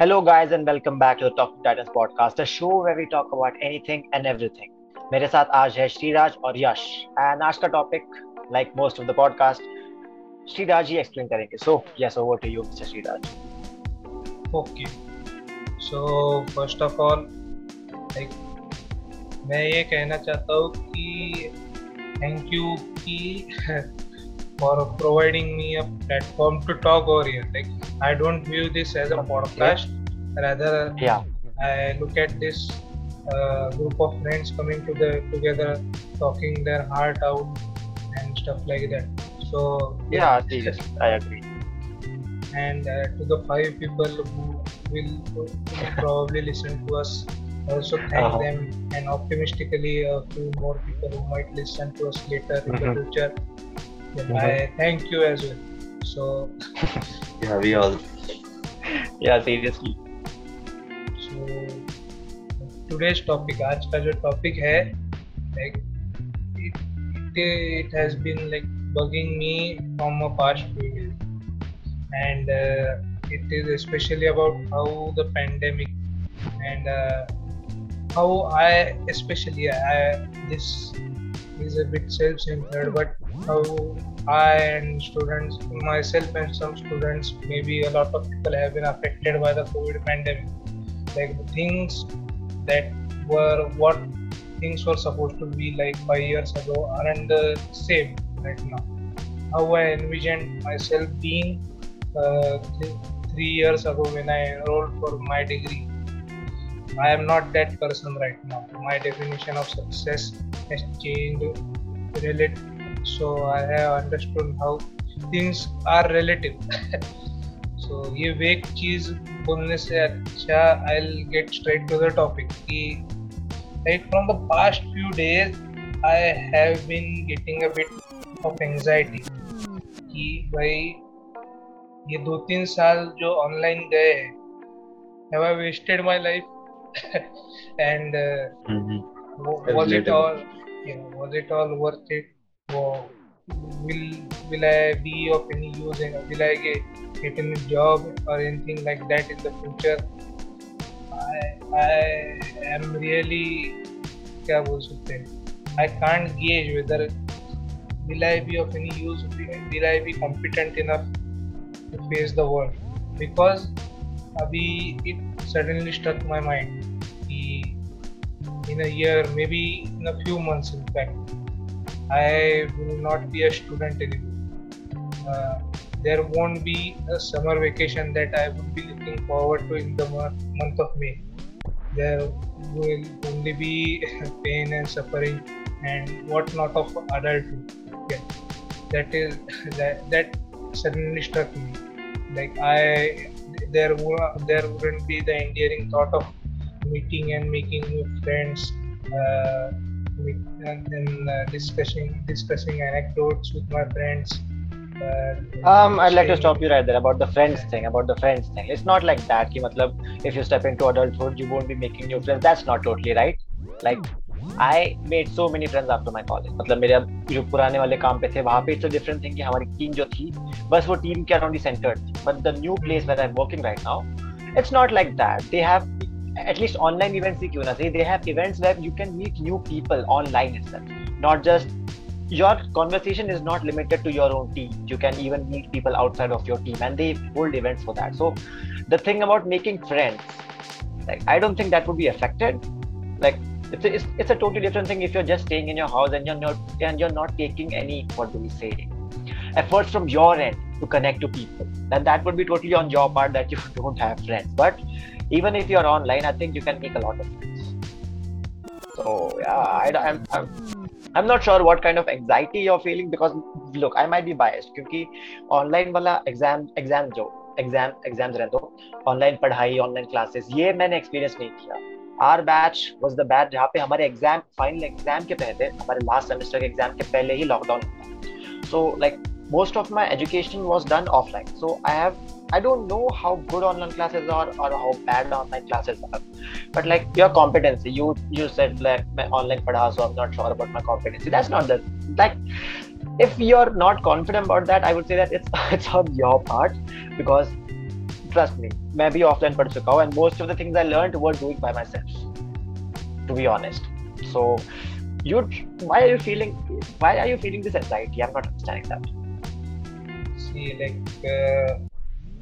Hello, guys, and welcome back to the Talk Titans podcast, a show where we talk about anything and everything. मेरे साथ आज है श्रीराज और Yash and आज का topic like most of the podcast Shreeraj ji explain करेंगे। So yes over to you Mr Shreeraj okay so first of all like मैं ये कहना चाहता हूँ कि थैंक यू कि for providing me a platform to talk over here. Like I don't view this as a podcast. Rather, Yeah. I look at this uh, group of friends coming to the together, talking their heart out and stuff like that. So Yeah, seriously, I agree. and uh, to the five people who will, who will probably listen to us also thank Uh-huh. them and optimistically a few more people who might listen to us later in Mhm. the future then Mhm. i thank you as well so Yeah, we all. Yeah, seriously. so today's topic आज का जो topic है like it, it, it has been like bugging me from a past few days and uh, it is especially about how the pandemic and uh, how I especially I this is a bit self-centered but how I and students myself and some students maybe a lot of people have been affected by the COVID pandemic like the things that were what things were supposed to be like five years ago aren't the same right now how I envisioned myself being uh, th- three years ago when I enrolled for my degree. I am not that person right now. My definition of success has changed relative. So I have understood how things are relative. so ये वेक चीज़ बोलने से अच्छा I'll get straight to the topic कि like from the past few days I have been getting a bit of anxiety कि भाई ये दो तीन साल जो ऑनलाइन गए हैं have I wasted my life and uh, Mm-hmm. was it all yeah, was it all worth it Wa- will will I be of any use and will I get, get any job or anything like that in the future I I am really क्या बोल सकते हैं I can't gauge whether will I be of any use will I be competent enough to face the world because अभी it suddenly struck my mind कि in a year maybe in a few months in fact I will not be a student anymore. Uh, there won't be a summer vacation that I would be looking forward to in the month, of May. There will only be pain and suffering and whatnot of adulthood. Yeah. That is that that suddenly struck me. Like i there were there wouldn't be the endearing thought of meeting and making new friends uh, meet, and then uh, discussing discussing anecdotes with my friends uh, Um, I'd like to staying- stop you right there about the friends thing. About the friends thing, it's not like that. कि मतलब if you step into adulthood, you won't be making new friends. That's not totally right. Like I made so many friends after my college. मतलब मेरे अब जो पुराने वाले काम पे थे वहाँ पे इट्स अ डिफरेंट थिंग कि हमारी टीम जो थी बस वो टीम के अराउंड ही सेंटर्ड थी but the new place where I am working right now it's not like that they have at least online events ही क्यों ना सही they have events where you can meet new people online itself not just your conversation is not limited to your own team you can even meet people outside of your team and they hold events for that so the thing about making friends like i don't think that would be affected like it's a, it's, it's a totally different thing if you're just staying in your house and you're not and you're not taking any what do we say efforts from your end to connect to people then that would be totally on your part that you don't have friends but even if you're online i think you can make a lot of friends so yeah I, I'm, I'm I'm not sure what kind of anxiety you're feeling because look I might be biased क्योंकि online वाला exam exam जो exam exams रहते हो online पढ़ाई online classes ये मैंने experience नहीं किया our batch was the batch जहाँ पे हमारे exam final exam के पहले हमारे last semester के exam के पहले ही lockdown था so like most of my education was done offline so I have I don't know how good online classes are or how bad online classes are, but like your competency, you you said like my online padha, so I'm not sure about my competency. That's not the like. If you're not confident about that, I would say that it's it's on your part because trust me, maybe offline pad chuka and most of the things I learned were doing by myself. To be honest, so you why are you feeling why are you feeling this anxiety? I'm not understanding that. See, like. Uh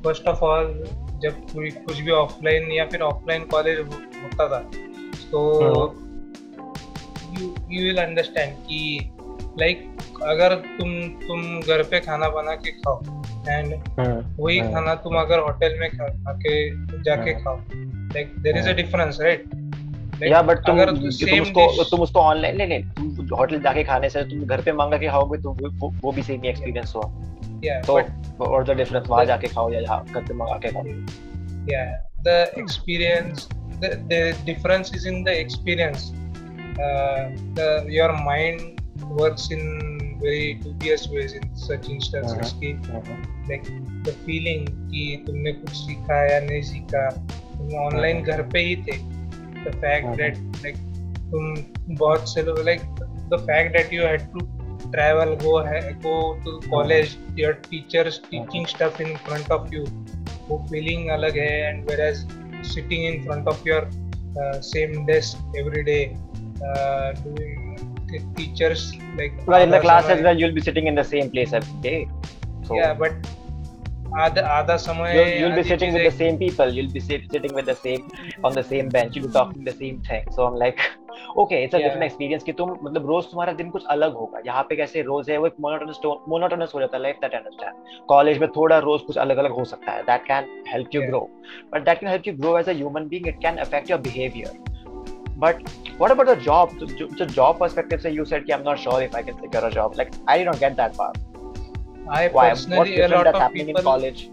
first of all जब कोई कुछ भी offline या फिर offline college होता था तो you you will understand कि लाइक अगर तुम तुम घर पे खाना बना के खाओ एंड वही खाना तुम अगर होटल में खा के जाके खाओ like there is a difference right या बट तुम तुम उसको तुम उसको ऑनलाइन नहीं नहीं तुम होटल जाके खाने से तुम घर पे मांगा के खाओगे तो वो, वो भी सेम ही एक्सपीरियंस हुआ तो और द डिफरेंस वहाँ जाके खाओ या यहाँ करके मंगा के खाओ। या the experience the difference is in the experience the your mind works in very dubious ways in such instances की लाइक द फीलिंग कि तुमने कुछ सीखा या नहीं सीखा तुम ऑनलाइन uh-huh. घर पे ही थे। द फैक्ट दैट लाइक तुम बहुत से लोग like the fact that you had to travel go go to college your teachers teaching stuff in front of you वो feeling अलग है and whereas sitting in front of your uh, same desk every day uh, doing teachers like well in the class as you'll be sitting in the same place every day so yeah but आधा आधा समय you'll, you'll be sitting with the same people you'll be sitting with the same on the same bench you'll be talking the same thing so i'm like okay it's a different experience कि तुम मतलब रोज तुम्हारा दिन कुछ अलग होगा। यहाँ पे कैसे रोज है वो एक मोनोटोनस मोनोटोनस हो जाता है लाइफ दैट अंडरस्टैंड कॉलेज में थोड़ा रोज कुछ अलग अलग हो सकता है। That can help you grow but that can help you grow as a being it can affect your behaviour but what about the job जो जॉब परस्पेक्टिव से यू सेड कि am not sure if I can secure a job like I don't get that part I personally a lot of people in college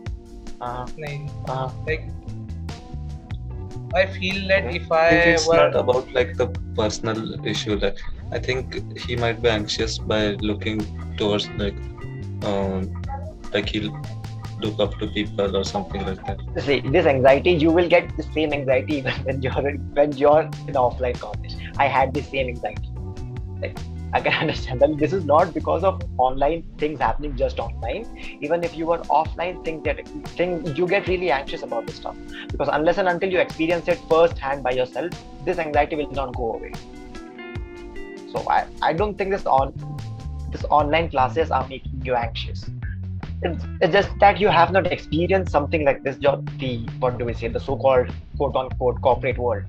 हाँ नहीं. हाँ like I feel that if I, I think it's were... not about like the personal issue. Like I think he might be anxious by looking towards like um, like he'll look up to people or something like that. See, this anxiety, you will get the same anxiety even when you're in, when you're in offline college. I had the same anxiety. Like I can understand that this is not because of online things happening just online. Even if you were offline, things get thing you get really anxious about this stuff because unless and until you experience it firsthand by yourself, this anxiety will not go away. So I, I don't think this on this online classes are making you anxious. It's, it's just that you have not experienced something like this job the what do we say the so-called quote unquote corporate world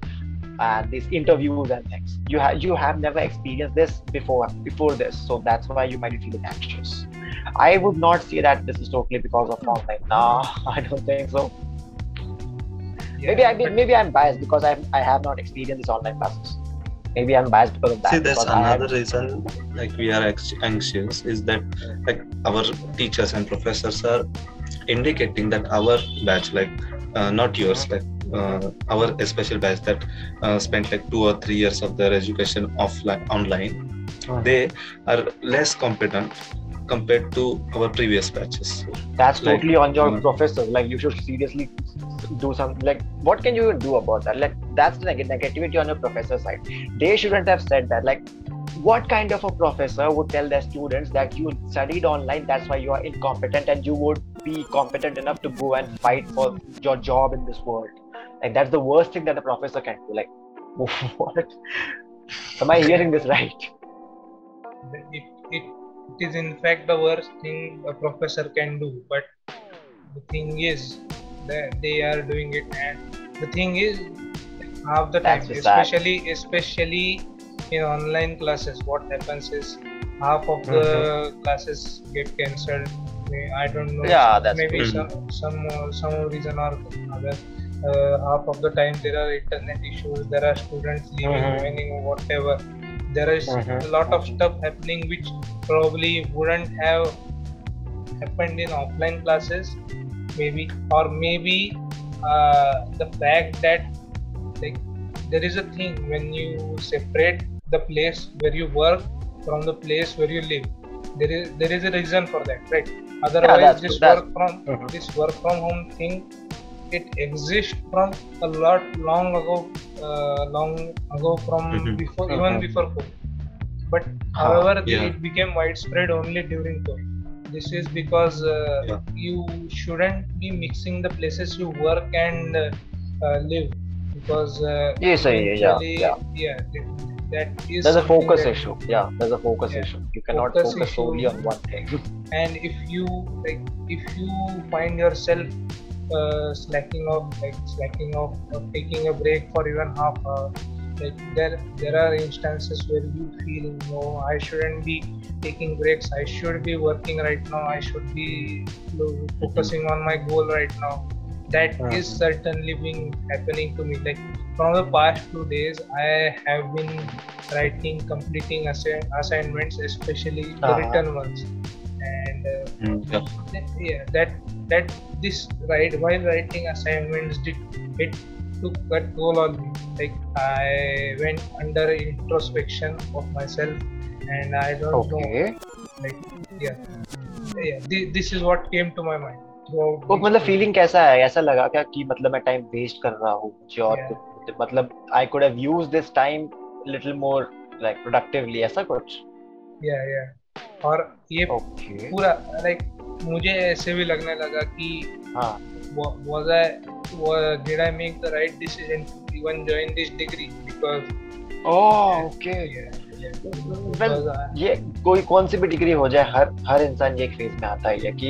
and these interviews and things you have you have never experienced this before before this so that's why you might be feeling anxious. I would not say that this is totally because of online. Nah i don't think so. Yeah, maybe i maybe i'm biased because i i have not experienced this online classes. Maybe i'm biased because of that see that's another reason like we are anxious is that like our teachers and professors are indicating that our batch like uh, not yours like uh, our special batch that uh, spent like two or three years of their education offline online. Uh-huh. they are less competent compared to our previous batches. That's like, totally on your uh, professor. Like you should seriously do something like what can you do about that? Like that's the neg- negativity on your professor side. They shouldn't have said that. Like what kind of a professor would tell their students that you studied online that's why you are incompetent and you would be competent enough to go and fight for your job in this world like that's the worst thing that a professor can do. Like, what? Am I hearing this right? It, it, it is in fact the worst thing a professor can do. But the thing is that they are doing it, and the thing is half the time, especially sad. especially in online classes, what happens is half of the mm-hmm. classes get cancelled. I don't know. Yeah, that's maybe some some some reason or other uh, half of the time there are internet issues there are students leaving mm-hmm. joining whatever there is mm-hmm. a lot of stuff happening which probably wouldn't have happened in offline classes maybe or maybe uh, the fact that like there is a thing when you separate the place where you work from the place where you live there is there is a reason for that right otherwise yeah, this work from mm-hmm. this work from home thing it exists from a lot long ago, uh, long ago from mm-hmm. before uh-huh. even before COVID. But ah, however, yeah. it became widespread only during COVID. This is because uh, yeah. you shouldn't be mixing the places you work and uh, uh, live because uh, yes, yeah, yeah, yeah. That is there's a focus that, issue. Yeah, there's a focus yeah. issue. You cannot focus, focus solely on one thing. and if you like, if you find yourself uh, slacking off like slacking off or taking a break for even half hour like there there are instances where you feel no i shouldn't be taking breaks i should be working right now i should be focusing on my goal right now That Mhm. is certainly been happening to me like from the past two days i have been writing completing assi- assignments especially the Uh-huh. written ones and uh, Mm, yeah. that, yeah that that this right while writing assignments did it took a toll on me like i went under introspection of myself and i don't okay. know like yeah yeah thi- this is what came to my mind वो मतलब feeling कैसा है ऐसा लगा क्या कि मतलब मैं टाइम वेस्ट कर रहा हूँ मुझे और Yeah. मतलब I could have used this time little more like productively ऐसा कुछ yeah yeah और ये ओके। पूरा लाइक मुझे ऐसे भी लगने लगा कि हाँ। I wa- did I make the right decision to even join this degree? Because oh okay Well, ये कोई कौन सी भी डिग्री हो जाए हर हर इंसान ये एक फ़ेज़ में आता ही है कि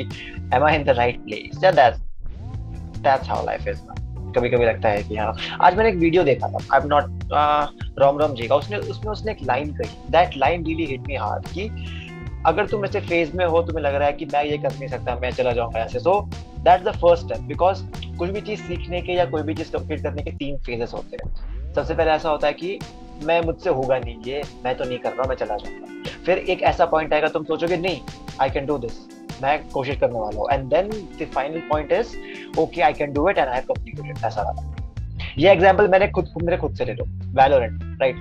am I in the right place या that's that's how life is कभी कभी लगता है कि हाँ। आज मैंने एक वीडियो देखा था। I am not Ram Ram ji का। उसने उसमें उसने एक लाइन कही। That line really hit me hard कि अगर तुम ऐसे फ़ेज़ में हो, तुम्हें लग रहा है कि मैं ये कर नहीं सकता, मैं चला जाऊँगा ऐसे so that's the first step because कुछ भी चीज़ सीखने के या कोई भी चीज़ कंप्लीट करने के तीन फेजेस होते हैं। सबसे पहले ऐसा होता है कि मैं मुझसे होगा नहीं, ये मैं तो नहीं कर रहा, मैं चला जाऊँगा। फिर एक ऐसा पॉइंट आएगा, तुम सोचोगे, नहीं आई कैन डू दिस मैं कोशिश करने वाला हूँ। And then the final point is okay I can do it and I have completed ऐसा वाला। ये एग्जांपल मैंने खुद, मेरे खुद से ले लो वैलोरेंट राइट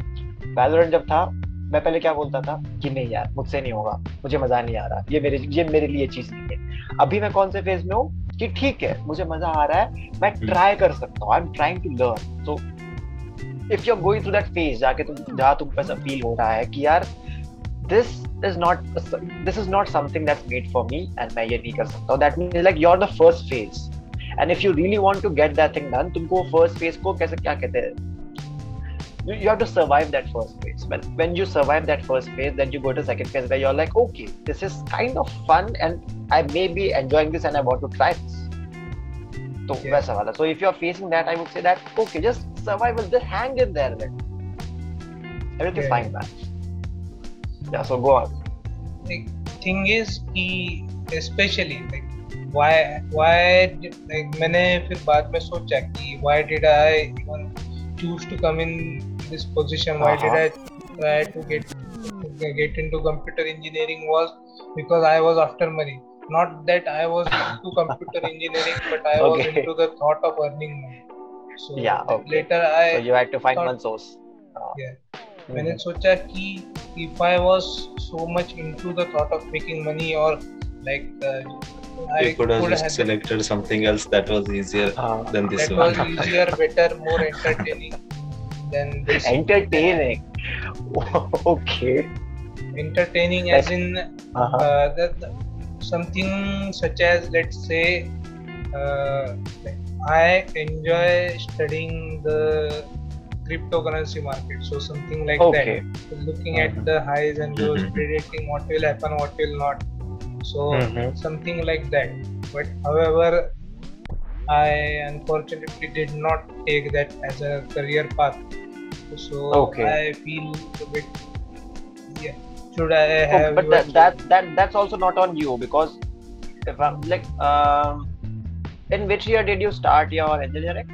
वैलोरेंट जब था मैं पहले क्या बोलता था? कि नहीं यार मुझसे नहीं होगा मुझे मज़ा नहीं आ रहा ये मेरे ये मेरे लिए चीज़ नहीं है। अभी मैं कौन से फ़ेज़ में हूँ? कि ठीक है मुझे मज़ा आ रहा है मैं ट्राई कर सकता हूँ I am trying to learn तो if you are going through that phase जाके तुम जहाँ तुम ऐसा फील हो रहा है कि यार this is not this is not something that's made for me and मैं ये नहीं कर सकता that means like you're the first phase. And if you really want to get that thing done तुमको फ़र्स्ट फ़ेज़ को कैसे क्या कहते हैं? you, you have to survive that first phase when when you survive that first phase then you go to second phase where you're like okay this is kind of fun and I may be enjoying this and I want to try this तो Yeah. वैसा वाला so if you're facing that I would say that okay just survival just hang in there then everything's Yeah. fine man yeah so go on like thing is कि especially like why why did, like मैंने फिर बाद में सोचा कि why did I even choose to come in this position why did I try to get get into computer engineering was because I was after money not that I was into computer engineering but I was Okay. into the thought of earning money so Yeah, okay. later I so you had to find thought- one source Uh, Yeah. मैंने सोचा कि if I was so much into the thought of making money or like uh, I you could have could just have selected something else that was easier uh, than this that one. was easier, better, more entertaining than this. entertaining okay Entertaining as in uh-huh. uh, that something such as let's say uh, I enjoy studying the cryptocurrency market, so something like okay that. Looking at Mhm. the highs and lows, Mhm. predicting what will happen, what will not. So Mhm. something like that. But however, I unfortunately did not take that as a career path. So Okay. I feel a bit yeah. Should I Oh, have but that, that that that's also not on you because if I'm like um in which year did you start your engineering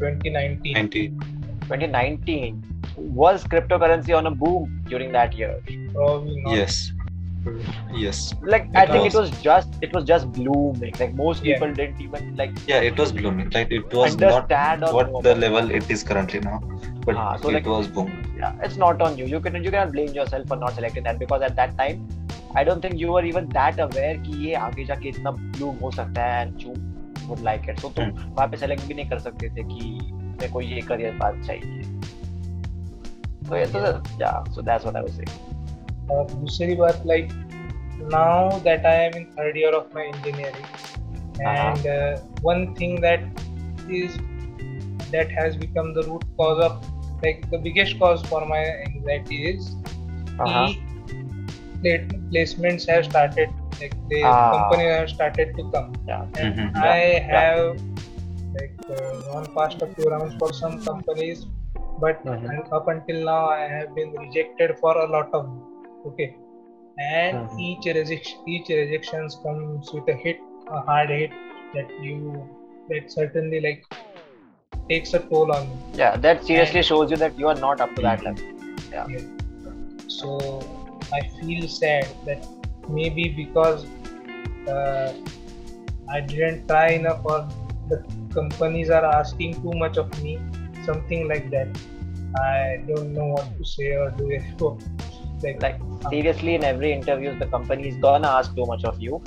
2019? 90 2019 was cryptocurrency on a boom during that year Probably not. yes yes like i It think it was. was just it was just blooming like most Yeah. people didn't even like yeah it was blooming like it was not what know the level it is currently now but Ah, so it like- was boom yeah, it's not on you. You can you cannot blame yourself for not selecting that because at that time, I don't think you were even that aware कि ये आगे जाके इतना bloom हो सकता है and you would like it. So तुम वहाँ पे select भी नहीं कर सकते थे कि मेरे को ये career path चाहिए. So yeah, so yeah, so that's what I was saying. और दूसरी बात like now that I am in third year of my engineering, and uh, one thing that is that has become the root cause of like the biggest cause for my anxiety is Uh-huh. the placements have started like the Ah. company have started to come Yeah. and Mhm. I have like uh, gone past a few rounds for some companies but Mhm. and up until now I have been rejected for a lot of them. okay and Mhm. each rejection each rejections comes with a hit a hard hit that you that certainly like takes a toll on you Yeah, that seriously shows you that you are not up to that level. Yeah. So i feel sad that maybe because uh, i didn't try enough or the companies are asking too much of me something like that i don't know what to say or do it so like, Like seriously, in every interview, the company is gonna ask too much of you,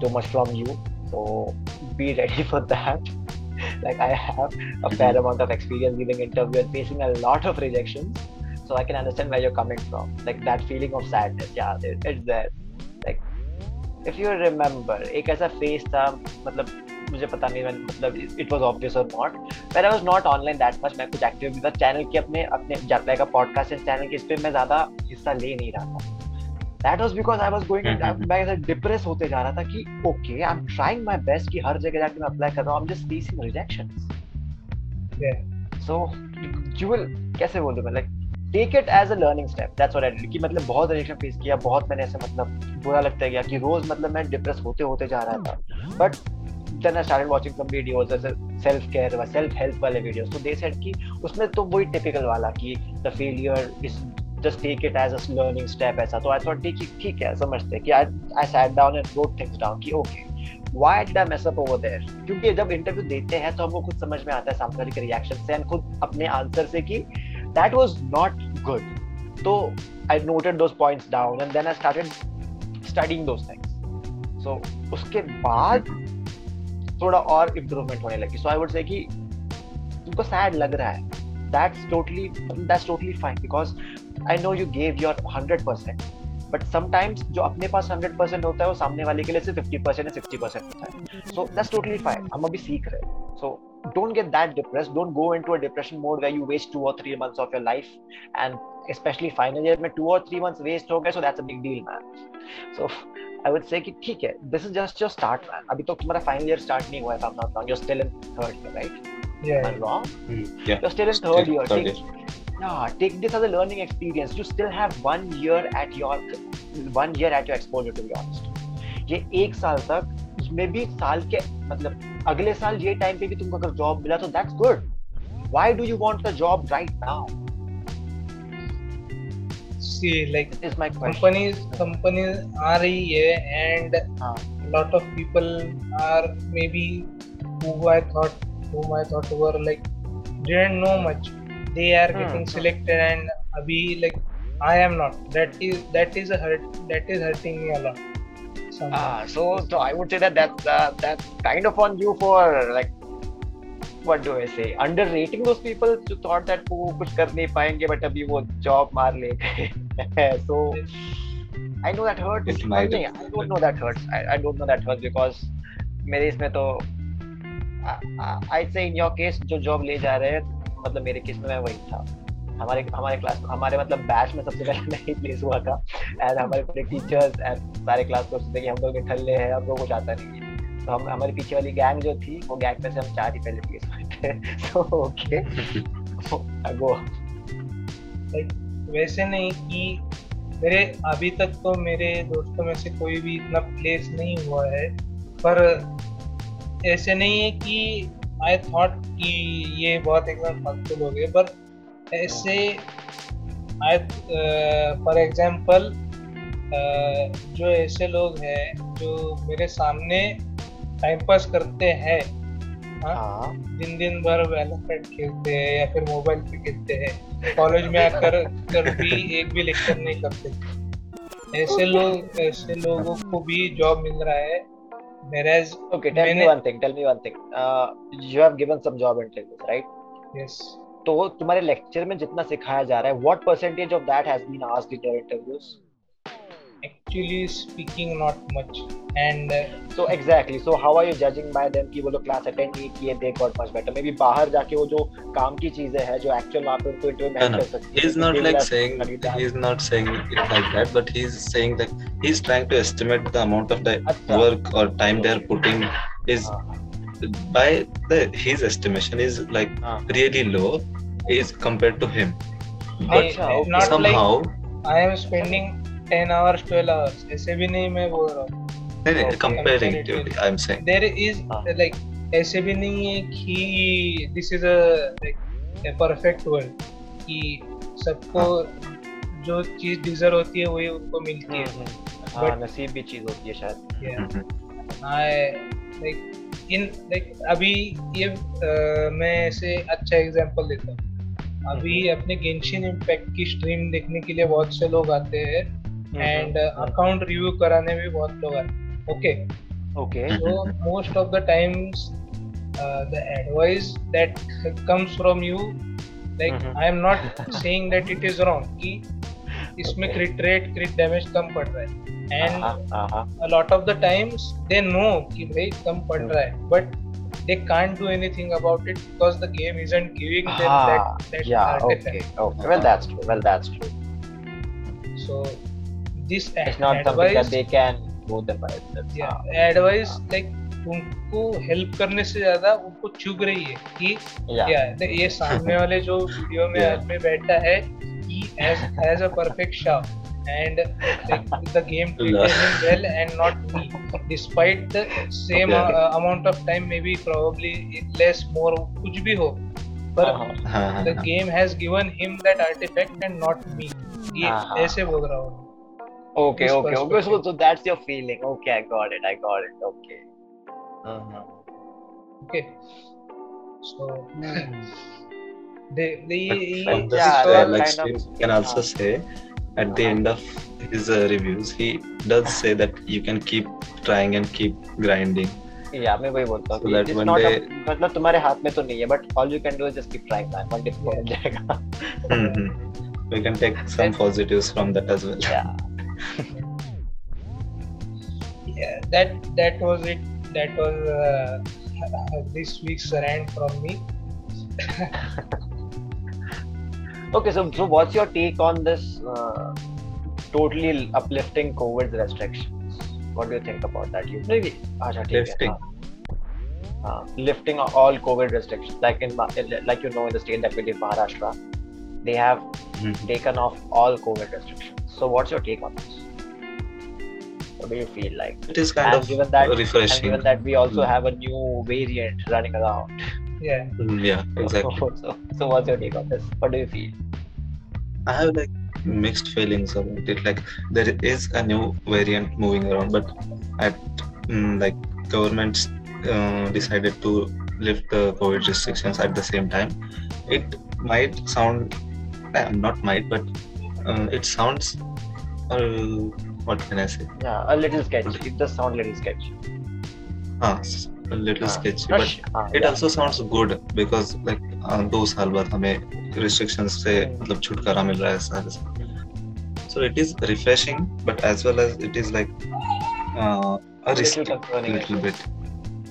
too much from you. So be ready for that. like I have a fair amount of experience giving interview and facing a lot of rejections, so I can understand where you're coming from. Like that feeling of sadness, yeah, it, it's there. Like if you remember, एक ऐसा phase था मतलब मुझे पता नहीं मैं मतलब it was obvious or not. When I was not online that much मैं कुछ एक्टिव भी था चैनल के अपने अपने जाता का पॉडकास्ट चैनल के इस पे मैं ज़्यादा हिस्सा ले नहीं रहा था। That was because I was going hmm, मैं ऐसे डिप्रेस होते जा रहा था कि okay I am trying my best कि हर जगह जाके मैं अप्लाई कर रहा हूँ I am just facing yeah. So you will कैसे बोलूँ मैं like take it as a learning step that's what I did कि मतलब बहुत रिजेक्शन फेस किया बहुत मैंने ऐसे मतलब बुरा लगता गया कि रोज मतलब मैं डिप्रेस होते होते जा रहा था। But then I started watching some videos as a self care व self help वाले videos so they said कि उसमें तो वही typical वाला कि the failure is just take it as a learning step ऐसा तो I thought ठीक ठीक है समझते कि I I sat down and wrote things down कि okay why did I mess up over there क्योंकि जब इंटरव्यू देते हैं तो हमको खुद समझ में आता है सामने वाले के रिएक्शन से एंड खुद अपने आंसर से कि that was not good तो I noted those points down and then I started studying those things so उसके बाद थोड़ा और इम्प्रूवमेंट होने लगी। सो आई वुड से कि तुमको सैड लग रहा है। That's totally that's totally fine because I know you gave your hundred percent but sometimes जो अपने पास हंड्रेड परसेंट होता है, वो सामने वाले के लिए सिर्फ़ फिफ्टी परसेंट या सिक्सटी परसेंट होता है। सो दैट्स टोटली फाइन हम अभी सीख रहे हैं। So don't get that depress don't go into a depression mode way you waste two और three months of your life and specially final year में टू और थ्री मंथ्स वेस्ट हो गए so that's a deal man so I would say कि ठीक है this is just your start man अभी तो तुम्हारा final year start नहीं हुआ है if I'm not wrong you're still in third year right yeah am wrong Mm, yeah. you're still in third year Third take, yeah take this as a learning experience you still have one year at your one year at your exposure to be honest ये एक साल तक में भी साल के मतलब अगले साल ये टाइम पे भी तुमको अगर जॉब मिला तो that's good why do you want the job right now see like my question. companies companies are here and ah. a lot of people are maybe who I thought whom I thought were like didn't know much they are hmm. getting selected and abhi like I am not that is that is a hurt that is hurting me a lot. Ah, so so I would say that that uh, that's kind of on you for like what do I say underrating those people who thought that वो कुछ कर नहीं पाएँगे but अभी वो job मार ले so I know that hurts It might नहीं I don't know that hurts I, I don't know that hurts because मेरे इसमें तो I say in your case जो job ले जा रहे हैं मतलब मेरे केस में मैं वही था हमारे हमारे क्लास हमारे मतलब बैच में सबसे पहले मैं ही प्लेस हुआ था एंड हमारे पूरे टीचर्स एंड सारे क्लास को सोचते कि हम लोग निठल्ले हैं हम लोग कुछ आता नहीं है तो हम हमारे पीछे वाली गैंग जो थी वो गैंग में से हम चार ही पहले प्लेस हुए थे सो ओके गो वैसे नहीं कि मेरे अभी तक तो मेरे दोस्तों में से कोई भी इतना प्लेस नहीं हुआ है। पर ऐसे नहीं है कि आई थॉट कि ये बहुत एकदम फालतू लोग है पर ऐसे आई फॉर एग्जांपल जो ऐसे लोग हैं जो मेरे सामने टाइम पास करते हैं हाँ? हाँ। दिन दिन भर वैलोरेंट खेलते हैं या फिर मोबाइल पे खेलते हैं। कॉलेज में आकर कर भी एक भी लेक्चर नहीं करते। ऐसे लोग ऐसे लोगों को भी जॉब मिल रहा है। Whereas, okay, tell me one thing. Tell me one thing. Uh, you have given some job interviews, right? तो तुम्हारे लेक्चर में जितना सिखाया जा रहा है what percentage of that has been asked in your interviews actually speaking not much and uh, so exactly so how are you judging by them कि वो लोग क्लास अटेंड नहीं किए they got much better maybe बाहर जाके वो जो काम की चीज़ें हैं जो एक्चुअल वहाँ पे उनको इंटरव्यू में. कर सकती not like saying that. he's not saying it like that, but he's saying that he's trying to estimate the amount of the अच्छा work or time they're putting is हाँ, by the his estimation is like हाँ. really low is compared to him. I, अच्छा, Somehow, like I am spending 10 hours 12 hours ऐसे भी नहीं मैं बोल रहा हूँ no, no, Okay. comparing to I'm saying. there is हाँ. ऐसे भी नहीं है कि this is a like a perfect कि सबको जो चीज़ डिजर्व होती है वही उनको मिलती है हम्म, हम्म. हाँ नसीब भी चीज़ होती है शायद Yeah. I like in like अभी ये uh, मैं ऐसे अच्छा एग्जांपल देता हूँ अभी अपने गेंशिन इम्पैक्ट की स्ट्रीम देखने के लिए बहुत से लोग आते हैं एंड अकाउंट रिव्यू कराने भी बहुत लोग आते okay okay so most of the times the advice that comes from you like I am not saying that it is wrong कि इसमें क्रिट रेट क्रिट डैमेज कम पड़ रहा है and a lot of the times they know कि भाई कम पड़ रहा है but they can't do anything about it because the game isn't giving them ah, that, that yeah, okay, okay. well that's true well that's true. So this it's not advice, something that they can go them by themselves. Yeah, ah, advice yeah. like उनको help करने से ज़्यादा उनको चुभ रही है कि या ये सामने वाले जो वीडियो में आज में बैठा है as a perfect shot and the game well and not me despite the same amount of time maybe probably less more कुछ भी हो पर the game has given him that artefact and not me ये हाँ, हाँ। ऐसे बोल रहा हूँ। okay This okay okay so, perspective. so that's your feeling okay I got it I got it okay uh-huh. okay so they they From the Yeah, uh, that like kind of- Steve can also हाँ. say at the end of his uh, reviews, he does say that you can keep trying and keep grinding. yeah मैं वही बोलता हूँ So कि that it's one not a, day- मतलब तुम्हारे हाथ में तो नहीं है but all you can do is just keep trying man one day Yeah. मिल जाएगा Mhm. We can take some positives from that as well. yeah, that that was it. That was uh, this week's rant from me. okay, so so what's your take on this uh, totally uplifting COVID restrictions? What do you think about that? You maybe. Uh, lifting all COVID restrictions, like in like you know, in the state that we live, Maharashtra, they have mm-hmm. taken off all COVID restrictions. So what's your take on this? What do you feel like? It is kind And of given that- And refreshing. given that we also Mm. have a new variant running around. yeah Mm, yeah, exactly. So, so what's your take on this? What do you feel? I have like mixed feelings about it. Like there is a new variant moving around, but at mm, like governments uh, decided to lift the COVID restrictions at the same time. It might sound uh, not might, but uh, it sounds. Uh, what can I say? Yeah, a little sketchy. It does sound a little sketchy. Ah, a little हाँ, sketchy, but हाँ, it yeah. also sounds good because like uh, दो साल बाद हमें restrictions से Hmm. मतलब छुटकारा मिल रहा है सारे से so it is refreshing but as well as it is like uh, a little risky concerning little bit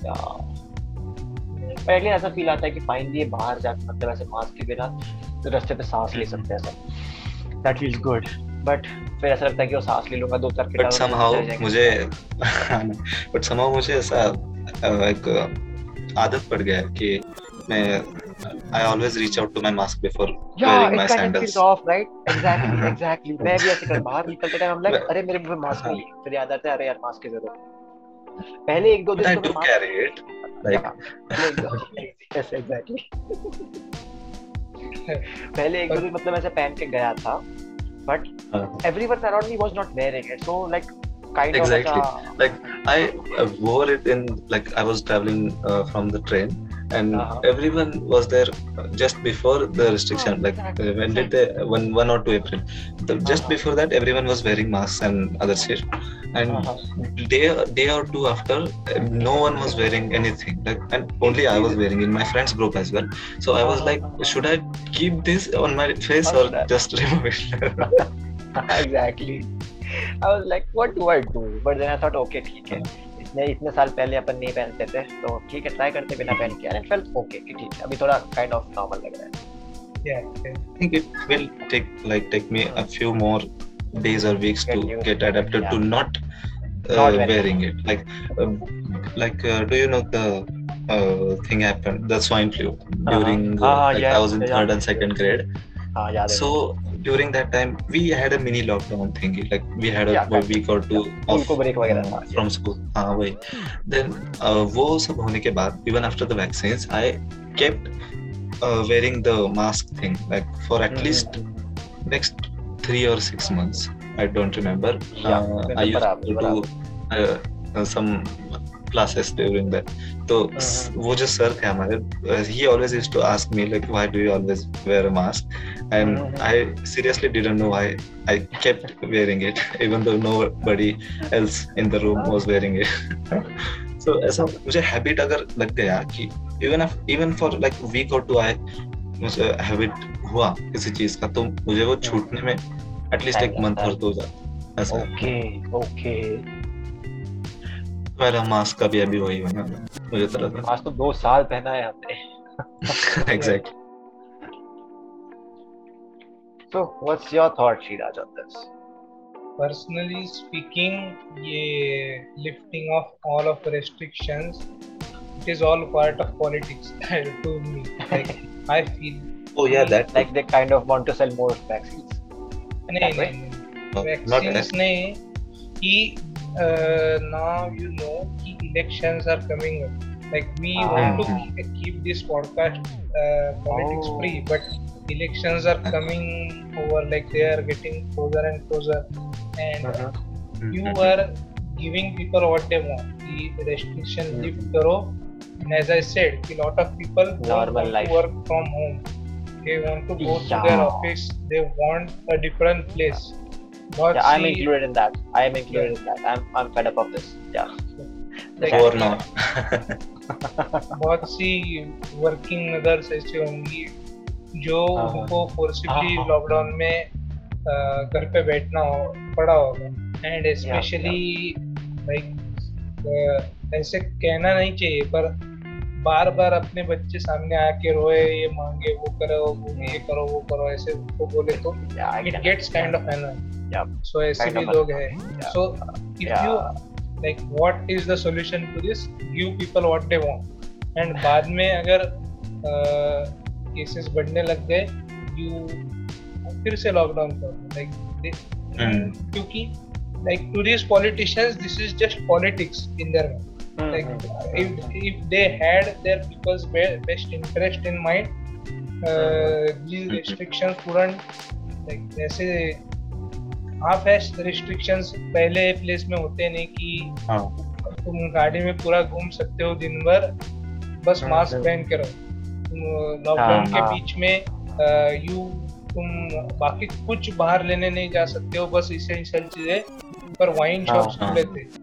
Yeah. Least ऐसा फील आता है कि फाइनली बाहर जाकर मतलब ऐसे मास्क के बिना रास्ते पे सांस ले सकते हैं दैट इज़ गुड बट फिर ऐसा लगता है कि वो सांस ले लूँगा दो चार किताब बट समहाउ मुझे बट समहाउ मुझे ऐसा एक आदत पड़ गया कि मैं I always reach out to my mask before wearing my sandals it's off right exactly exactly मैं भी ऐसे कर बाहर निकलते टाइम आई एम लाइक अरे मेरे मुँह पे मास्क है। फिर याद आता है अरे यार मास्क की ज़रूरत पहले एक दो दिन तो मास्क लाइक एग्जैक्टली पहले एक दिन मतलब ऐसे पहन के गया था but everyone around me was not wearing it so like kind of like I wore it in like I was travelling from the train and Uh-huh. everyone was there uh, just before the restriction Oh, like exactly, uh, when did they one one or two April the, just Uh-huh. before that everyone was wearing masks and other shit and uh-huh. day day or two after uh, no one was wearing anything like and only I was wearing in my friends group as well so I was Uh-huh. like should I keep this on my face Or just remove it exactly I was like, what do I do? But then I thought, okay, ठीक है. इतने इतने साल पहले अपन नहीं पहनते थे तो ठीक है ट्राई करते बिना पहन के एंड फेल्ट ओके कि ठीक है अभी थोड़ा काइंड ऑफ़ नॉर्मल लग रहा है Yeah. okay. I think it will take like take me a few more days or weeks Get to used get adapted to not, uh, Not wearing it. Like, um, like uh, do you know the uh, thing happened the swine flu during uh, Ah, like yeah, I was in yeah, third and second grade. हाँ So during that time we had a mini lockdown thingy. Like we had a Yeah, week or two School of को break वगैरह uh, था, from school. हाँ वही. Then uh, वो सब होने के बाद even after the vaccines I kept uh, wearing the mask thing like for at Mhm. least next three or six months. I don't remember. Yeah, Uh, I used to do uh, uh, some classes during that तो वो जो sir थे हमारे ही always use to ask me like why do you always wear a mask and I seriously didn't know why I kept wearing it even though nobody else in the room was wearing it so ऐसा मुझे habit अगर लग गया कि even even for like week और two I मुझे habit हुआ किसी चीज़ का तो मुझे वो छूटने में एटलीस्ट एक मंथ और दो जाता ओके ओके मेरा मास्क का भी अभी वही होना मुझे तो लगा आज तो दो साल पहना है हमने exact So what's your thought Shiraj on this Personally speaking, ये lifting of all of the restrictions, it is all part of politics to me. Like I feel. oh yeah that like they kind of want to sell more vaccines नहीं? नहीं vaccines as नहीं कि uh, now you know कि elections are coming up. Like we Ah. want to keep, keep this podcast uh, politics Oh. free, but elections are coming over. Like they are getting closer and closer, and Uh-huh. you are giving people what they want. The restriction Mhm. lift karo. And as I said, a lot of people Normal want life. to work from home. They want to go to their office. They want a different place. But Yeah, I'm see, included in that. I am included yeah. in that. I'm I'm fed up of this. Yeah. Like- or no बहुत सी working mothers ऐसे होंगी जो हाँ। उनको forcibly हाँ। Lockdown में घर पे बैठना हो पड़ा होगा एंड स्पेशली लाइक ऐसे कहना नहीं चाहिए पर बार बार अपने बच्चे सामने आके रोए ये मांगे वो करो वो ये करो वो करो ऐसे उनको बोले तो gets kind of anger so ऐसे भी लोग हैं। So if you. Like what is the solution to this give people what they want and बाद में अगर केसेस बढ़ने लग गए यू फिर से लॉकडाउन करो। लाइक क्योंकि like to this politicians this is just politics in their mind like if if they had their people's best interest in mind uh, these restrictions wouldn't like half restrictions पहले place में होते नहीं कि हाँ तुम गाड़ी में पूरा घूम सकते हो दिन भर बस मास्क हम्म। पहन के रहो लॉकडाउन के हाँ। बीच में यू तुम बाकी कुछ बाहर लेने नहीं जा सकते हो बस इसेंशियल चीज़ें पर वाइन हाँ, शॉप्स हाँ। खुले थे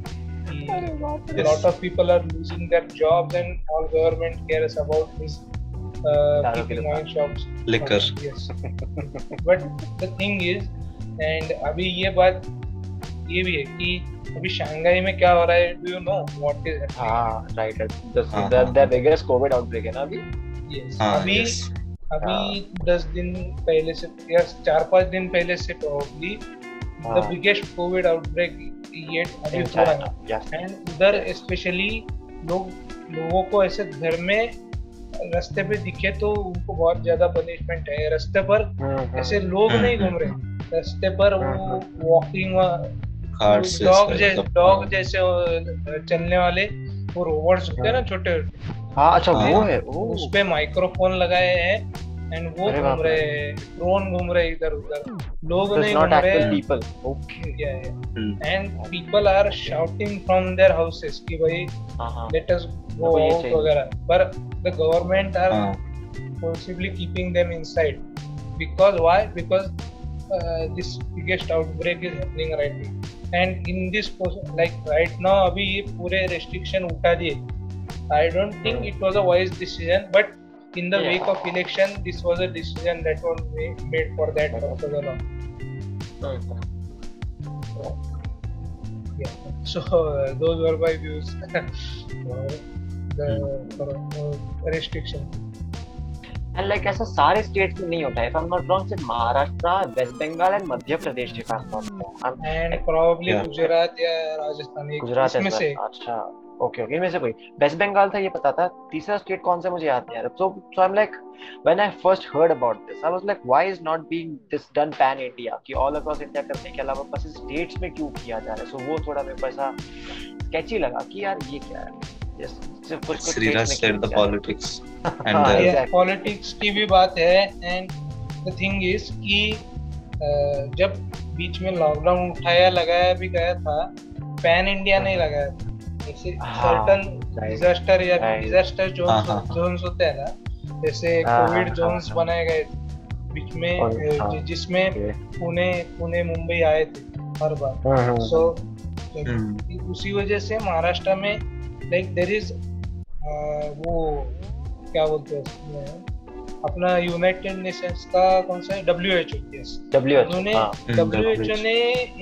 a lot of people are losing their jobs and all government cares about this uh, keeping wine shops liquor yes but the thing is and अभी ये बात ये भी है कि अभी शंघाई में क्या हो रहा है do you know what is हाँ राइट द हाँ, द हाँ, बिगेस्ट कोविड आउटब्रेक है ना अभी यस हाँ अभी yes अभी दस दिन पहले से या चार पाँच दिन पहले से प्रोबेबली हाँ। बिगेस्ट कोविड आउटब्रेक ये अभी इन हो रहा है। यस उधर स्पेशली लोग लोगों को ऐसे घर में रास्ते पे दिखे तो उनको बहुत ज़्यादा पनिशमेंट है। रास्ते पर ऐसे लोग हम्म, नहीं हम्म, घूम रहे। रास्ते पर वो वॉकिंग डॉग जैसे डॉग जैसे चलने वाले वो रोबोट्स होते हैं ना छोटे। हाँ अच्छा हाँ। वो है उस पे माइक्रोफोन लगाए हैं। एंड वो घूम रहे हैं ड्रोन घूम रहे हैं इधर उधर। लोग नहीं घूम रहे। People okay and people are shouting from their houses कि भाई लेट अस गो वगैरह। पर the government are possibly keeping them inside because why because this biggest outbreak is happening right now and in this like right now अभी ये पूरे restriction उठा दिए। I don't think it was a wise decision but in the yeah. wake of election this was a decision that was ma- made for that purpose alone hmm, yeah so uh, those were my views for the uh, restriction and like ऐसा सारे states में नहीं होता है I am not wrong सिर्फ़ Maharashtra waste Bengal and Madhya Pradesh के होता है and probably Yeah. गुजरात या राजस्थान गुजरात as से अच्छा ओके ओके इनमें से कोई वेस्ट बंगाल था ये पता था। तीसरा स्टेट कौन सा मुझे याद नहीं आ रहा। So so I am like when I first heard about this I was like why is not being this done pan India कि ऑल अक्रॉस इंडिया करने के अलावा बस स्टेट्स में क्यों किया जा रहा है? सो वो थोड़ा मेरे को ऐसा स्केची लगा कि यार ये क्या है. पॉलिटिक्स की भी बात है एंड द थिंग इज़ कि जब बीच में लॉकडाउन उठाया लगाया भी गया था पैन इंडिया नहीं लगाया था। जैसे हाँ, सर्टन डिजास्टर या डिजास्टर हाँ, हाँ, हाँ. जोन्स होते हैं ना जैसे हाँ, कोविड हाँ, जोन्स हाँ. बनाए गए थे बीच में हाँ. जिसमें पुणे पुणे मुंबई आए थे हर बार हम्म, हम्म, सो Hmm. उसी वजह से महाराष्ट्र में लाइक देर इज़ वो क्या बोलते हैं अपना यूनाइटेड नेशंस का कौन सा डब्ल्यू एच ओ हाँ, डब्ल्यू एच ओ ने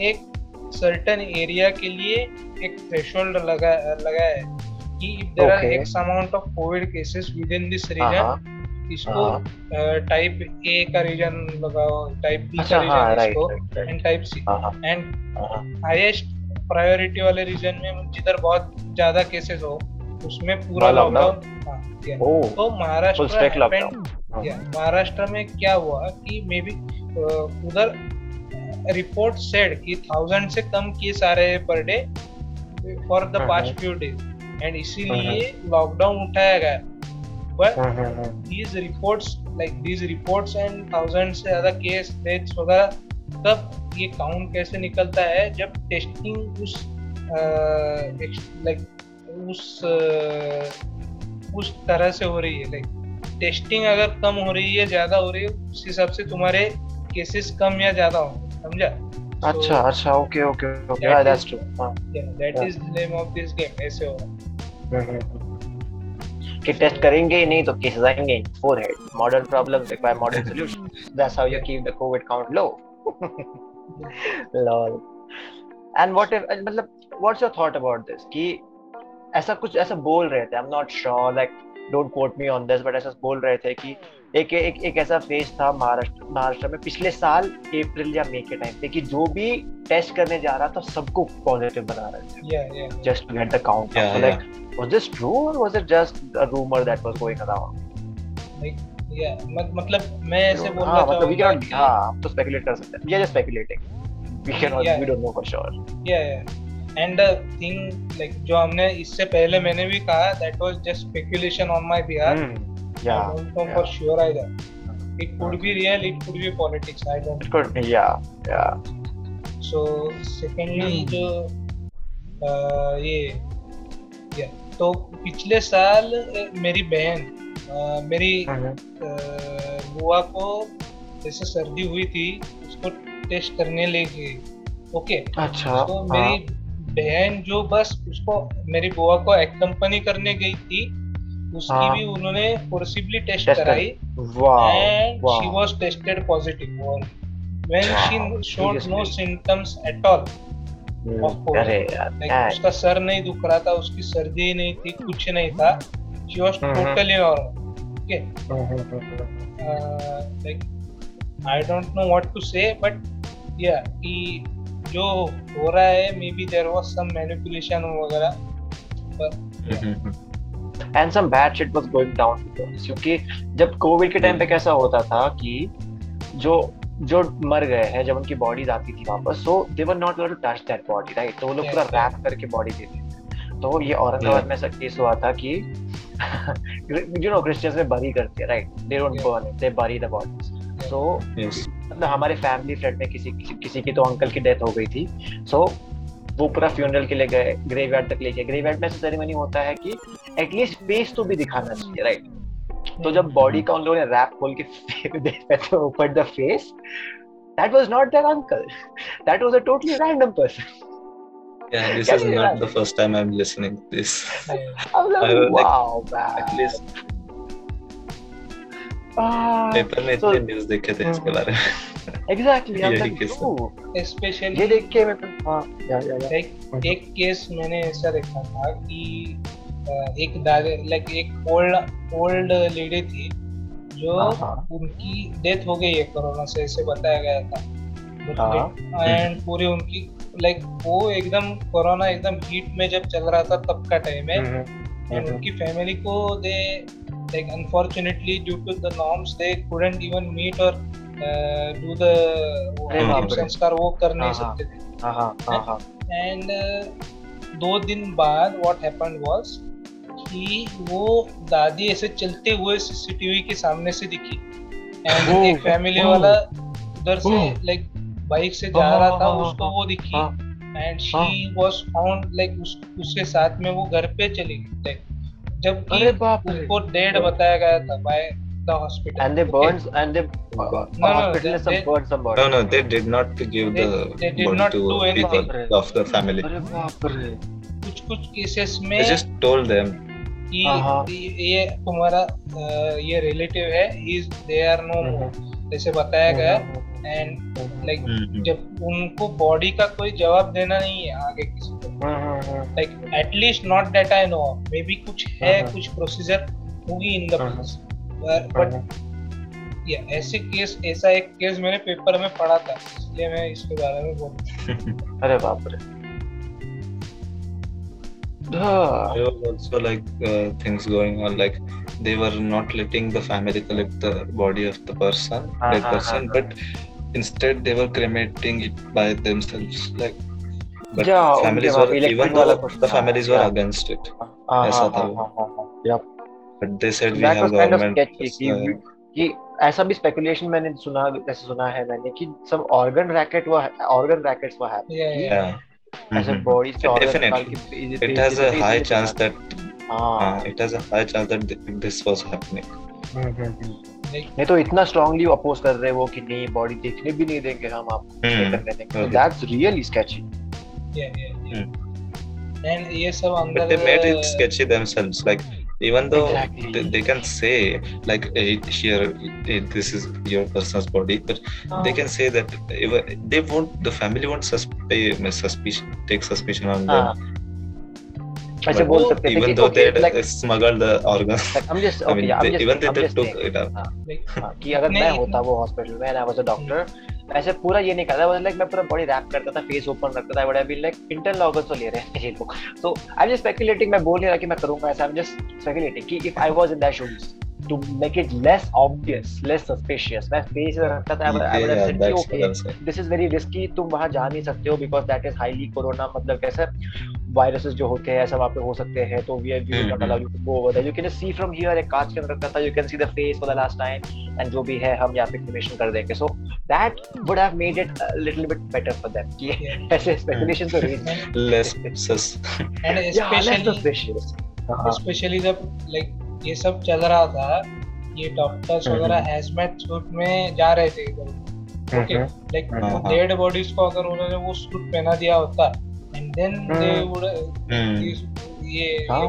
एक सर्टन एरिया के लिए एक थ्रेशोल्ड लगा लगाया है कि if there are X amount of COVID cases within this हाँ, रीजन हाँ, इसको हाँ. टाइप ए का रीजन लगाओ टाइप बी का अच्छा हाँ रीजन इसको एंड टाइप सी हाँ हाँ। एंड हाँ हाईएस्ट प्रायोरिटी वाले रीजन में जिधर बहुत ज़्यादा केसेस हो उसमें पूरा लॉकडाउन हाँ तो महाराष्ट्र हाँ. महाराष्ट्र में क्या हुआ कि मे बी उधर रिपोर्ट सेड कि थाउज़ेंड से कम केस आ रहे हैं per day for the past few days and इसीलिए लॉकडाउन उठाया गया। But these reports like these reports and thousands से ज़्यादा केस डेथ्स वगैरह तब ये काउंट कैसे निकलता है? जब टेस्टिंग उस लाइक उस उस तरह से हो रही है। लाइक टेस्टिंग अगर कम हो रही है ज़्यादा हो रही है उस हिसाब से तुम्हारे केसेस कम या ज़्यादा हो। समझा? अच्छा अच्छा okay okay okay That that's true हाँ। That is the name of this game ऐसे हो है. कि टेस्ट करेंगे ही नहीं तो केसेस आएँगे forehead modern problems require modern solutions that's how you keep the COVID count low lol and what if मतलब what's your thought about this कि ऐसा कुछ ऐसा बोल रहे थे I am not sure like don't quote me on this but ऐसा बोल रहे थे कि एक एक एक ऐसा फ़ेज़ था महाराष्ट्र महाराष्ट्र में पिछले साल अप्रैल या मई के टाइम पे कि जो भी टेस्ट करने जा रहा था सबको पॉजिटिव बना रहे थे या या just to get the count Yeah, up. So, like, was this true or was it just a rumor that was going around? या मतलब मैं ऐसे बोलना हाँ, मतलब we चाहूँगा cannot, कि- हाँ, हम तो speculate कर सकते हैं. We are just speculating. We cannot, Yeah. we don't know for sure. yeah yeah and thing like जो हमने इससे पहले मैंने भी कहा that was just speculation on my behalf yeah don't know sure I that it could be real it could be politics I don't it could be yeah yeah so secondly जो uh, ये या तो पिछले साल uh, मेरी बहन uh, मेरी बुआ को जैसे सर्दी हुई थी उसको टेस्ट करने ले गए ओके अच्छा तो मेरी बहन जो बस उसको मेरी बुआ को एक करने गई थी उसकी भी उन्होंने फोर्सिबली टेस्ट कराई। And she was tested positive और when she showed no symptoms at all उसका सर नहीं दुख रहा था उसकी सर्दी नहीं थी कुछ नहीं था। शी वाज टोटली और okay I don't know what to say but yeah जो हो रहा है maybe there was some manipulation वगैरह and some bad shit was going down क्योंकि जब कोविड के टाइम पे कैसा होता था कि जो जो मर गए हैं जब उनकी बॉडीज आती थी वापस so they were not to touch that body right तो वो लोग पूरा रैप करके बॉडी देते थे तो ये औरंगाबाद. में ऐसा केस हुआ था कि you नो Christians में bury करते हैं right? They don't Yeah. burn it they bury the bodies. So yes. मतलब हमारे फैमिली फ्रेंड में किसी किसी, किसी की तो अंकल की डेथ हो गई थी। सो so, वो पूरा फ्यूनरल के लिए गए ग्रेव यार्ड तक लेके ग्रेव यार्ड में सेरेमनी होता है कि एटलीस्ट फेस तो भी दिखाना चाहिए राइट तो जब बॉडी का उन लोगों ने रैप खोल के तो ऊपर the face that was not there uncle that was a totally random person Yeah, this is not the first time I'm listening to this. I'm like, wow, like, man. At least, paper में इतने news देखे थे इसके बारे में exactly I'm यही like, ये देख के मैं हाँ या या या लाइक एक केस मैंने ऐसा देखा था कि एक दादी लाइक एक ओल्ड ओल्ड लेडी थी जो। उनकी डेथ हो गई है कोरोना से ऐसे बताया गया था हाँ। एंड पूरी उनकी लाइक वो एकदम कोरोना एकदम हीट में जब चल रहा था तब का टाइम है एंड उनकी फैमिली को due to the norms they couldn't even meet और डू द अरे बाप अंतिम रे। संस्कार वो कर नहीं हाँ, हाँ। सकते थे। हाँ हाँ एंड दो दिन बाद व्हाट हैपेंड वाज कि वो दादी ऐसे चलते हुए सीसीटीवी के सामने से दिखी। एंड ओह, एक फैमिली ओह, वाला उधर से। लाइक बाइक से जा रहा था उसको वो दिखी। And she was found like उसके साथ में वो घर पे चली गई like, जबकि उसको डेड बताया गया था by the hospital and they burns and they hospital is some some burn no no they did not give the burn to people of the family अरे बाप रे। कुछ कुछ केसेस में जस्ट टोल्ड देम कि हाँ, हाँ। ये तुम्हारा ये रिलेटिव है इज़ दे आर नो जैसे बताया हम्म, गया हम्म, हम्म। And like Mhm. जब उनको बॉडी का कोई जवाब देना नहीं है आगे किसी को like at least not that I know maybe कुछ है हाँ, कुछ प्रोसीजर होगी इन द हाँ, बट या ऐसे केस ऐसा एक केस मैंने पेपर में पढ़ा था इसलिए मैं इसके बारे में बोल अरे बाप रे। हाँ, there was also like uh, things going on like they were not letting the family collect the body of the person हाँ, dead हाँ, person हाँ, but instead they were cremating it by themselves like but Yeah, families were even though the families were yeah. against it हाँ, ऐसा हाँ, था हाँ, वो। हाँ, हाँ, हाँ, but they said so we have was kind of government sketchy कि uh, कि ऐसा भी स्पेकुलेशन मैंने सुना ऐसे सुना है मैंने कि सब ऑर्गन रैकेट वो ऑर्गन रैकेट्स वो है ऐसे Mhm. बॉडी से ऑर्गन निकाल के it has a high chance that हाँ uh, it has a high chance that th- this was happening hmm, hmm, hmm. Like, नहीं तो इतना स्ट्रांगली अपोज कर रहे वो कि नहीं बॉडी देखने भी नहीं देंगे हम आपको हम्म. That's really sketchy yeah, yeah, yeah. And ये सब but अंदर they made it sketchy themselves like even though Exactly. they, they can say like eh, here eh, this is your person's body but oh. they can say that they won't the family won't susp- eh, suspicion take suspicion on हाँ them ऐसे बोल सकते थे कि though okay they like smuggled the organs like, I'm just I okay mean I'm they, just even they, I'm they just took saying. it up. हाँ, like, हाँ, कि अगर मैं होता वो हॉस्पिटल में आई वाज अ डॉक्टर ऐसे पूरा ये नहीं करता वाज लाइक मैं पूरा बॉडी रैप करता था फेस ओपन रखता था I would have been like internal organs तो ले रहे हैं ये लोग so I am just speculating मैं बोल नहीं रहा कि मैं करूँगा ऐसा आई एम जस्ट स्पेकुलेटिंग कि if I was in that shoes to make it less obvious less suspicious मैं face रखता था I would- I would have yeah, said कि that's okay what I'm saying. This is very risky तुम वहाँ जा नहीं सकते हो because that is highly corona मतलब कैसे? वायरसेस जो होते हैं ऐसा वहाँ पे हो सकते हैं तो we we not allow you to go over there you can see from here एक कांच के अंदर रखा था you can see the face for the last time and जो भी है हम यहाँ पे क्रिमेशन कर देंगे. So that would have made it little bit better for them कि ऐसे स्पेकुलेशन तो raise less sus and yeah less especially especially जब लाइक ये सब चल रहा था ये डॉक्टर्स हम्म, वगैरह हैजमेट सूट में जा रहे थे इधर। Okay like. डेड बॉडीज को अगर उन्होंने वो सूट पहना दिया होता and then they hmm. Would Hmm. ये हाँ।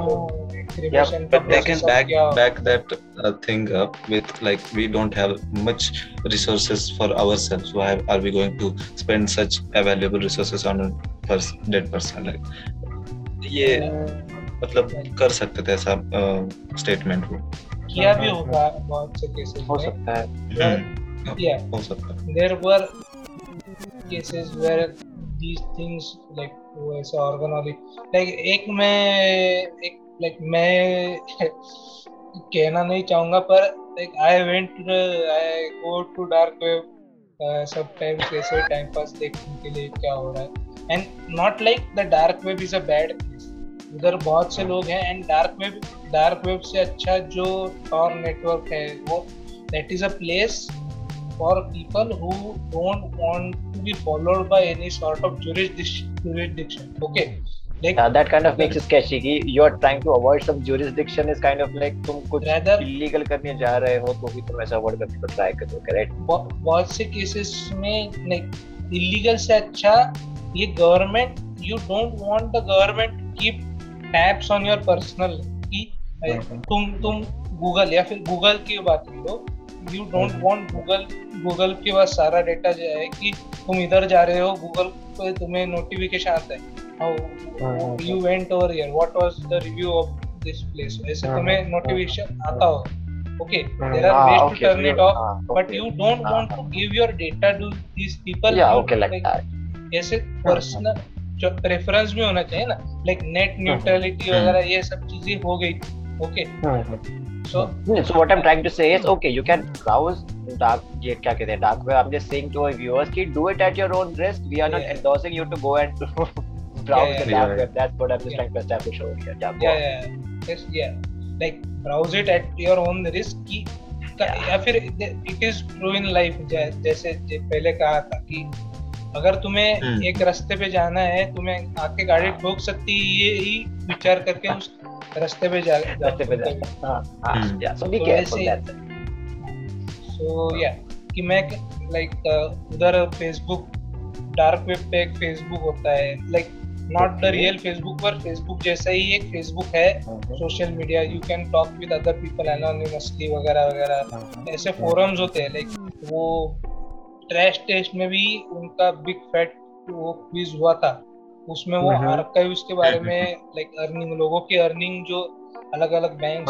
क्रिमेशन का but they can back होता। back that uh, thing up with like we don't have much resources for ourselves why are we going to spend such valuable resources on a pers- dead person like ये मतलब कर सकते थे ऐसा statement वो किया भी होगा बहुत से केसेस हो सकता है हम्म, या हो सकता है there were cases where these things like वो ऐसे organ वाली। Like एक मैं एक like मैं कहना नहीं चाहूँगा पर I went to the I go to dark web uh, sometimes time pass देखने के लिए क्या हो रहा है। And not like the dark web is a bad place. उधर बहुत से लोग हैं and dark web dark web से अच्छा जो टॉर नेटवर्क है वो that is a place for people who don't want to be followed by any sort of jurisdiction okay. Like yeah, that kind of makes it sketchy कि you are trying to avoid some jurisdiction is kind of like तुम कुछ rather, illegal करने जा रहे हो तो भी तुम ऐसा अवॉइड करने को ट्राई करोगे राइट बहुत से केसेस में लाइक इलीगल से अच्छा ये government you don't want the government keep taps on your personal कि तुम तुम गूगल या फिर गूगल की बात कर लो you don't want Google Google के पास सारा डेटा जो है कि तुम इधर जा रहे हो गूगल पे तुम्हें नोटिफिकेशन आता है। How you went over here what was the review of this place ऐसे तुम्हें नोटिफिकेशन आता हो। Okay there are ways to turn it off but you don't want to give your data to these people yeah okay like that. ऐसे personal जो preference भी होना चाहिए ना लाइक नेट न्यूट्रलिटी वगैरह ये सब चीज़ें हो गई। Okay so so what i'm trying to say is okay you can browse dark ये क्या कहते हैं dark web i'm just saying to our viewers कि do it at your own risk we are not yeah. endorsing you to go and browse yeah, the dark web that's what i'm just yeah. trying to establish over here yeah yeah, yeah yes yeah like browse it at your own risk कि या फिर it is true in life जैसे पहले कहा था कि अगर तुम्हें हम्म। एक रास्ते पे जाना है तुम्हें आके गाड़ी हाँ। ठोक सकती है ये ही विचार करके उस रास्ते पे जा रास्ते पे जा हाँ so be careful that so yeah कि मैं लाइक उधर फेसबुक डार्क वेब पे एक फेसबुक होता है। Like not the real Facebook पर फेसबुक जैसा ही एक फेसबुक है। Social media you can talk with other people anonymously वगैरह वगैरह। ऐसे फोरम्स होते हैं लाइक वो ट्रैश टेस्ट में भी उनका बिग फैट वो क्विज हुआ था। उसमें वो आर का ही उसके बारे में लाइक अर्निंग लोगों की अर्निंग जो अलग अलग bank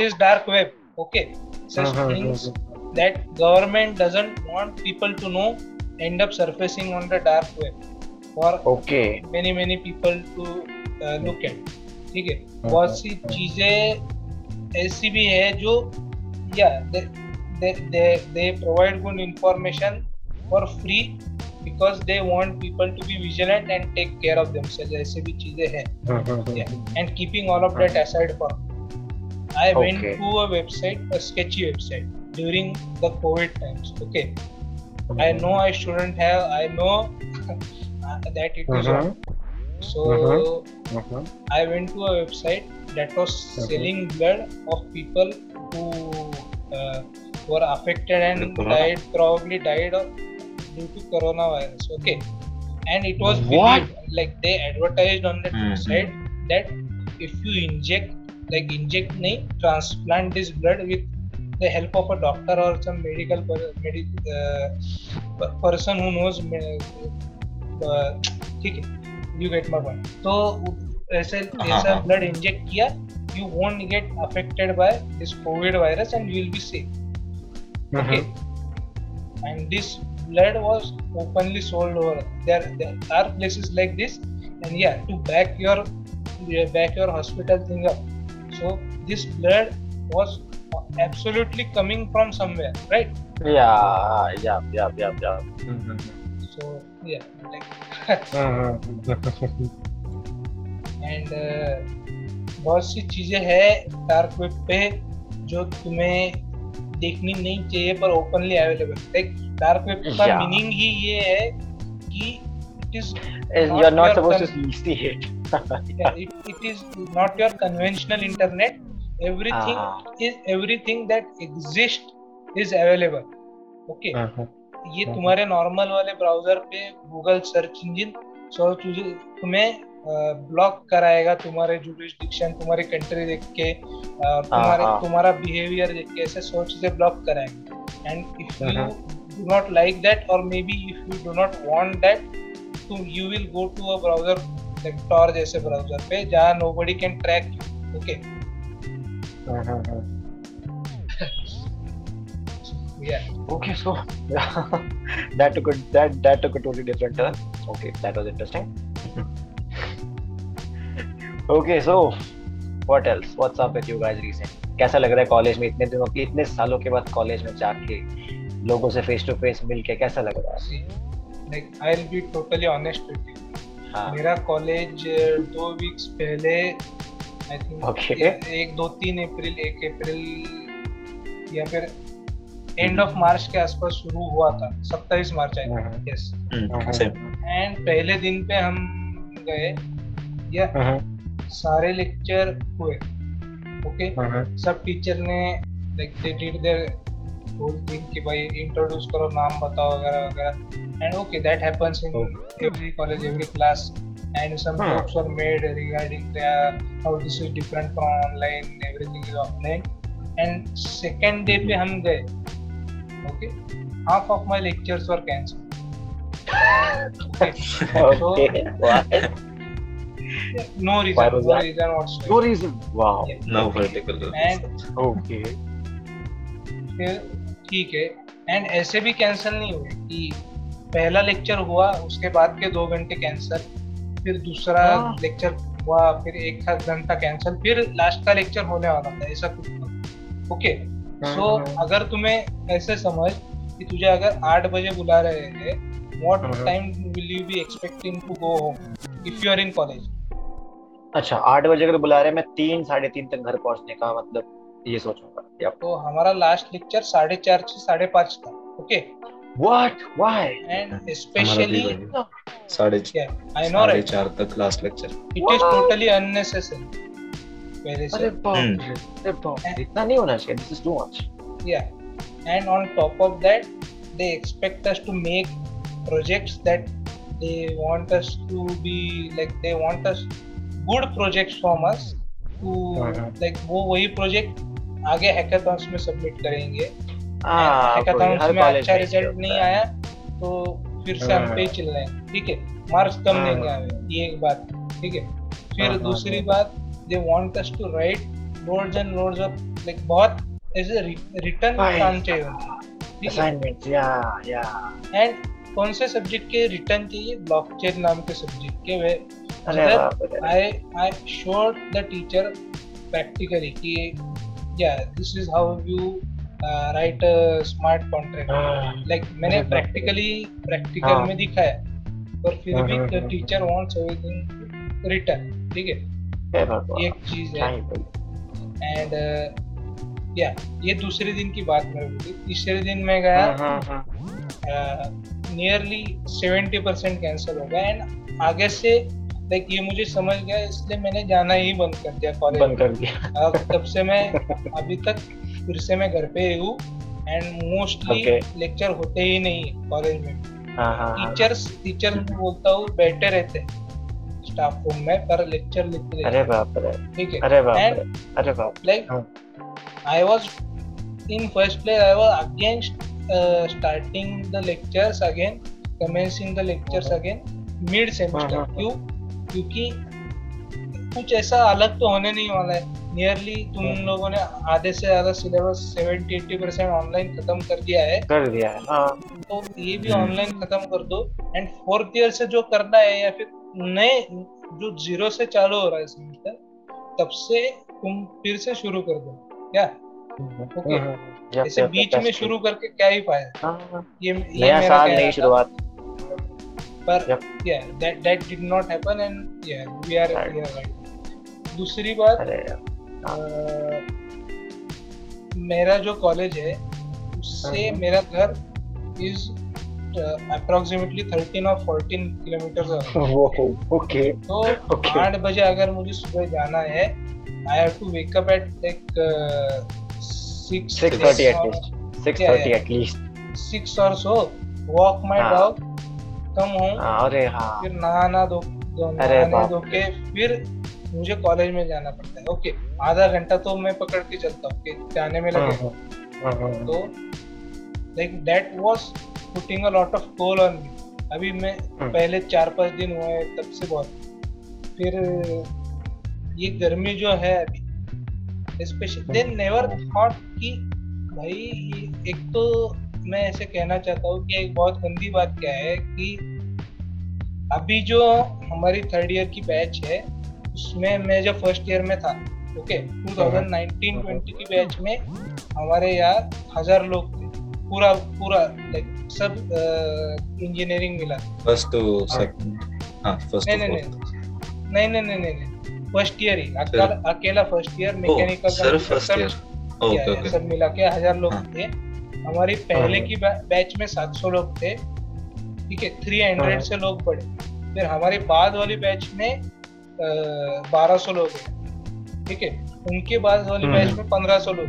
is dark web okay government doesn't want people to know and surfacing on the dark web for okay many many people to look at ठीक है? हाँ, बहुत हाँ। सी चीज़ें ऐसी भी है जो yeah they provide good information for free because they want people to be vigilant and take care of themselves ऐसे भी चीज़ें हैं yeah. and keeping all of that aside for I okay. went to a website a sketchy website during the COVID times okay mm-hmm. I know I shouldn't have I know that it is wrong so mm-hmm. I went to a website that was selling blood of people who uh, were affected and died probably died of, due to coronavirus okay and it was what? Believed, like they advertised on that mm-hmm. website that if you inject like inject nahi transplant this blood with the help of a doctor or some medical per, medi, uh, person who knows ठीक है you get my point तो ऐसे ऐसा blood inject किया you won't get affected by this covid virus and you will be safe okay mm-hmm. and this blood was openly sold over there there are places like this and yeah to back your back your hospital thing up so this blood was absolutely coming from somewhere right yeah yeah yeah yeah yeah mm-hmm. so yeah like and बहुत सी चीज़ें हैं dark web पे जो तुम्हें देखनी नहीं चाहिए पर openly available like dark web का मीनिंग ही ये है कि it is you are not supposed to use the it is not your conventional internet everything is everything that exist is available okay ये तुम्हारे नॉर्मल वाले ब्राउज़र पे Google search engine search तुम्हें ब्लॉक कराएगा तुम्हारे जुडिशन तुम्हारी कंट्री देख के तुम्हारा बिहेवियर देख के ऐसे सोच से ब्लॉक कराएगा। And if you do not like that और may be if you do not want that तो you will go to a browser like जैसे ब्राउज़र पे जहाँ nobody can track you okay yeah. Okay so that took a that that took a totally different turn. Okay that was interesting. Okay so what else what's up with you guys recent कैसा लग रहा है college में इतने दिनों के इतने सालों के बाद कॉलेज में जाके? लोगों से फेस टू फेस मिल के कैसा लग? रहा है like I will be totally honest with you हाँ। मेरा कॉलेज दो वीक्स पहले आई थिंक Okay. एक दो तीन अप्रैल एक अप्रैल या फिर एंड ऑफ़ मार्च के आसपास शुरू हुआ था। सत्ताईस मार्च आई हम्म, यस एंड पहले दिन पे हम गए या हम्म, सारे लेक्चर हुए ओके हम्म, सब टीचर ने like they did their thing कि भाई इंट्रोड्यूस करो नाम बताओ वगैरह वगैरह and okay that happens in every college every class and some Hmm. jokes were made regarding the, how this is different from online everything is offline and second day पे हम गए okay half of my lectures were cancelled okay so Okay. Why? no reason no that? reason No reason. Wow. Yeah. No particular. and Okay. ठीक है and ऐसे भी cancel नहीं हुए कि पहला लेक्चर हुआ उसके बाद के दो घंटे कैंसिल फिर दूसरा हाँ। लेक्चर हुआ फिर एक घंटा कैंसिल फिर लास्ट का लेक्चर होने वाला था ऐसा कुछ ओके सो हम्म, अगर तुम्हें ऐसे समझ कि तुझे अगर आठ बजे बुला रहे हैं what hmm. Time will you be expecting to go home if you are in college अच्छा आठ बजे अगर बुला रहे हैं, मैं तीन साढ़े तीन तक घर पहुँचने का मतलब ये सोचूँगा. तो हमारा लास्ट लेक्चर साढ़े चार से साढ़े पाँच था okay What? Why? And specially. साढ़े आई नो साढ़े राइट चार तक last lecture it is What? Totally unnecessary अरे से बाप। रे, अरे बाप रे, इतना नहीं होना चाहिए दिस इज़ टू मच या and on top of that they expect us to make projects that they want us to be like they want us good projects from us to. Like वो वही project आगे hackathons में submit करेंगे। हाँ, hackathons में अच्छा result नहीं आया तो फिर से हम हाँ। पे चल रहे हैं। ठीक है मार्क्स कम हाँ। देंगे हमें ये एक बात। ठीक है फिर हाँ, हाँ, दूसरी हाँ। बात they want us to write loads and loads of like बहुत ऐसे रिटर्न काम चाहिए उनको असाइनमेंट या या। एंड कौन से सब्जेक्ट के रिटर्न चाहिए? ब्लॉकचेन नाम के सब्जेक्ट के वे। अरे Sir, बाप रे। I I showed the teacher practically कि yeah this is how you uh, write a smart contract हाँ, like मैंने बाप रे। practically practical हाँ। में पर फिर हाँ, भी हाँ, the हाँ। teacher wants everything written ठीक है हे ये एक चीज़ है ही। एंड या ये दूसरे दिन की बात मैं बोली तीसरे दिन मैं गया हाँ, हाँ, हाँ। नियरली सेवेंटी परसेंट कैंसिल हो गया एंड आगे से लाइक ये मुझे समझ गया इसलिए मैंने जाना ही बंद कर दिया कॉलेज बंद कर दिया। अब तब से मैं अभी तक फिर से मैं घर पे हूँ एंड मोस्टली लेक्चर होते ही नहीं कॉलेज में। हाँ, हाँ, हाँ। टीचर्स टीचर बोलता हूँ बैठे रहते हैं स्टाफ रूम में पर लेक्चर लिखते अरे बाप रे। ठीक है। अरे बाप रे। अरे बाप। हाँ. Was in first place I was against uh, starting the lectures again commencing the lectures again mid semester. हाँ, हाँ. क्यों क्योंकि कुछ ऐसा अलग तो होने नहीं वाला है। नियरली तुम हाँ. लोगों ने आधे से ज़्यादा सिलेबस 70 80 परसेंट ऑनलाइन खत्म कर दिया है। कर दिया है हाँ। तो ये भी हम्म. ऑनलाइन खत्म कर दो। एंड फोर्थ ईयर से जो करना है या फिर नए जो ज़ीरो से चालू हो रहा है सेमेस्टर तब से तुम फिर से शुरू कर दो। क्या? Okay Okay. जब ऐसे बीच में शुरू करके क्या ही फ़ायदा। हाँ, हाँ। ये ये नया साल नई शुरुआत। पर yeah that that did not happen and yeah we are we right. दूसरी बात अरे मेरा जो कॉलेज है उससे हाँ। मेरा घर इज़ अप्रोक्सीमेटली थर्टीन और फोर्टीन किलोमीटर ओके तो आठ बजे अगर मुझे सुबह जाना है I have to wake up at like six thirty at least six thirty at least six और सो वॉक माई हाँ. डॉग कम होम अरे हाँ। फिर नहाना धो धो- अरे धो के फिर मुझे कॉलेज में जाना पड़ता है। ओके आधा घंटा तो मैं पकड़ के चलता हूँ जाने में हाँ, लगे। हाँ, हाँ, हाँ। तो like that was putting a lot of toll on me अभी मैं। पहले चार पाँच दिन हुए तब से बहुत। फिर ये गर्मी जो है अभी स्पेशली दे नेवर थॉट कि भाई एक तो मैं ऐसे कहना चाहता हूँ कि एक बहुत गंदी बात क्या है कि अभी जो हमारी थर्ड ईयर की बैच है उसमें मैं जब फ़र्स्ट ईयर में था ओके 2019-20 की बैच में हमारे यहाँ हज़ार लोग थे पूरा पूरा लाइक सब इंजीनियरिंग मिला। फ़र्स्ट टू सेकंड हाँ फ़र्स्ट नहीं नहीं नहीं नहीं नहीं नहीं नहीं फ़र्स्ट ईयर ही अकेला first year mechanical sir first year okay okay सब मिला के हज़ार लोग हाँ। थे। हमारी पहले हाँ। की बैच में 700 लोग थे ठीक है 300 हाँ। से लोग बढ़े फिर हमारी बाद वाली बैच में बारह सौ लोग हैं ठीक है उनके बाद वाली हम्म। बैच में पंद्रह सौ लोग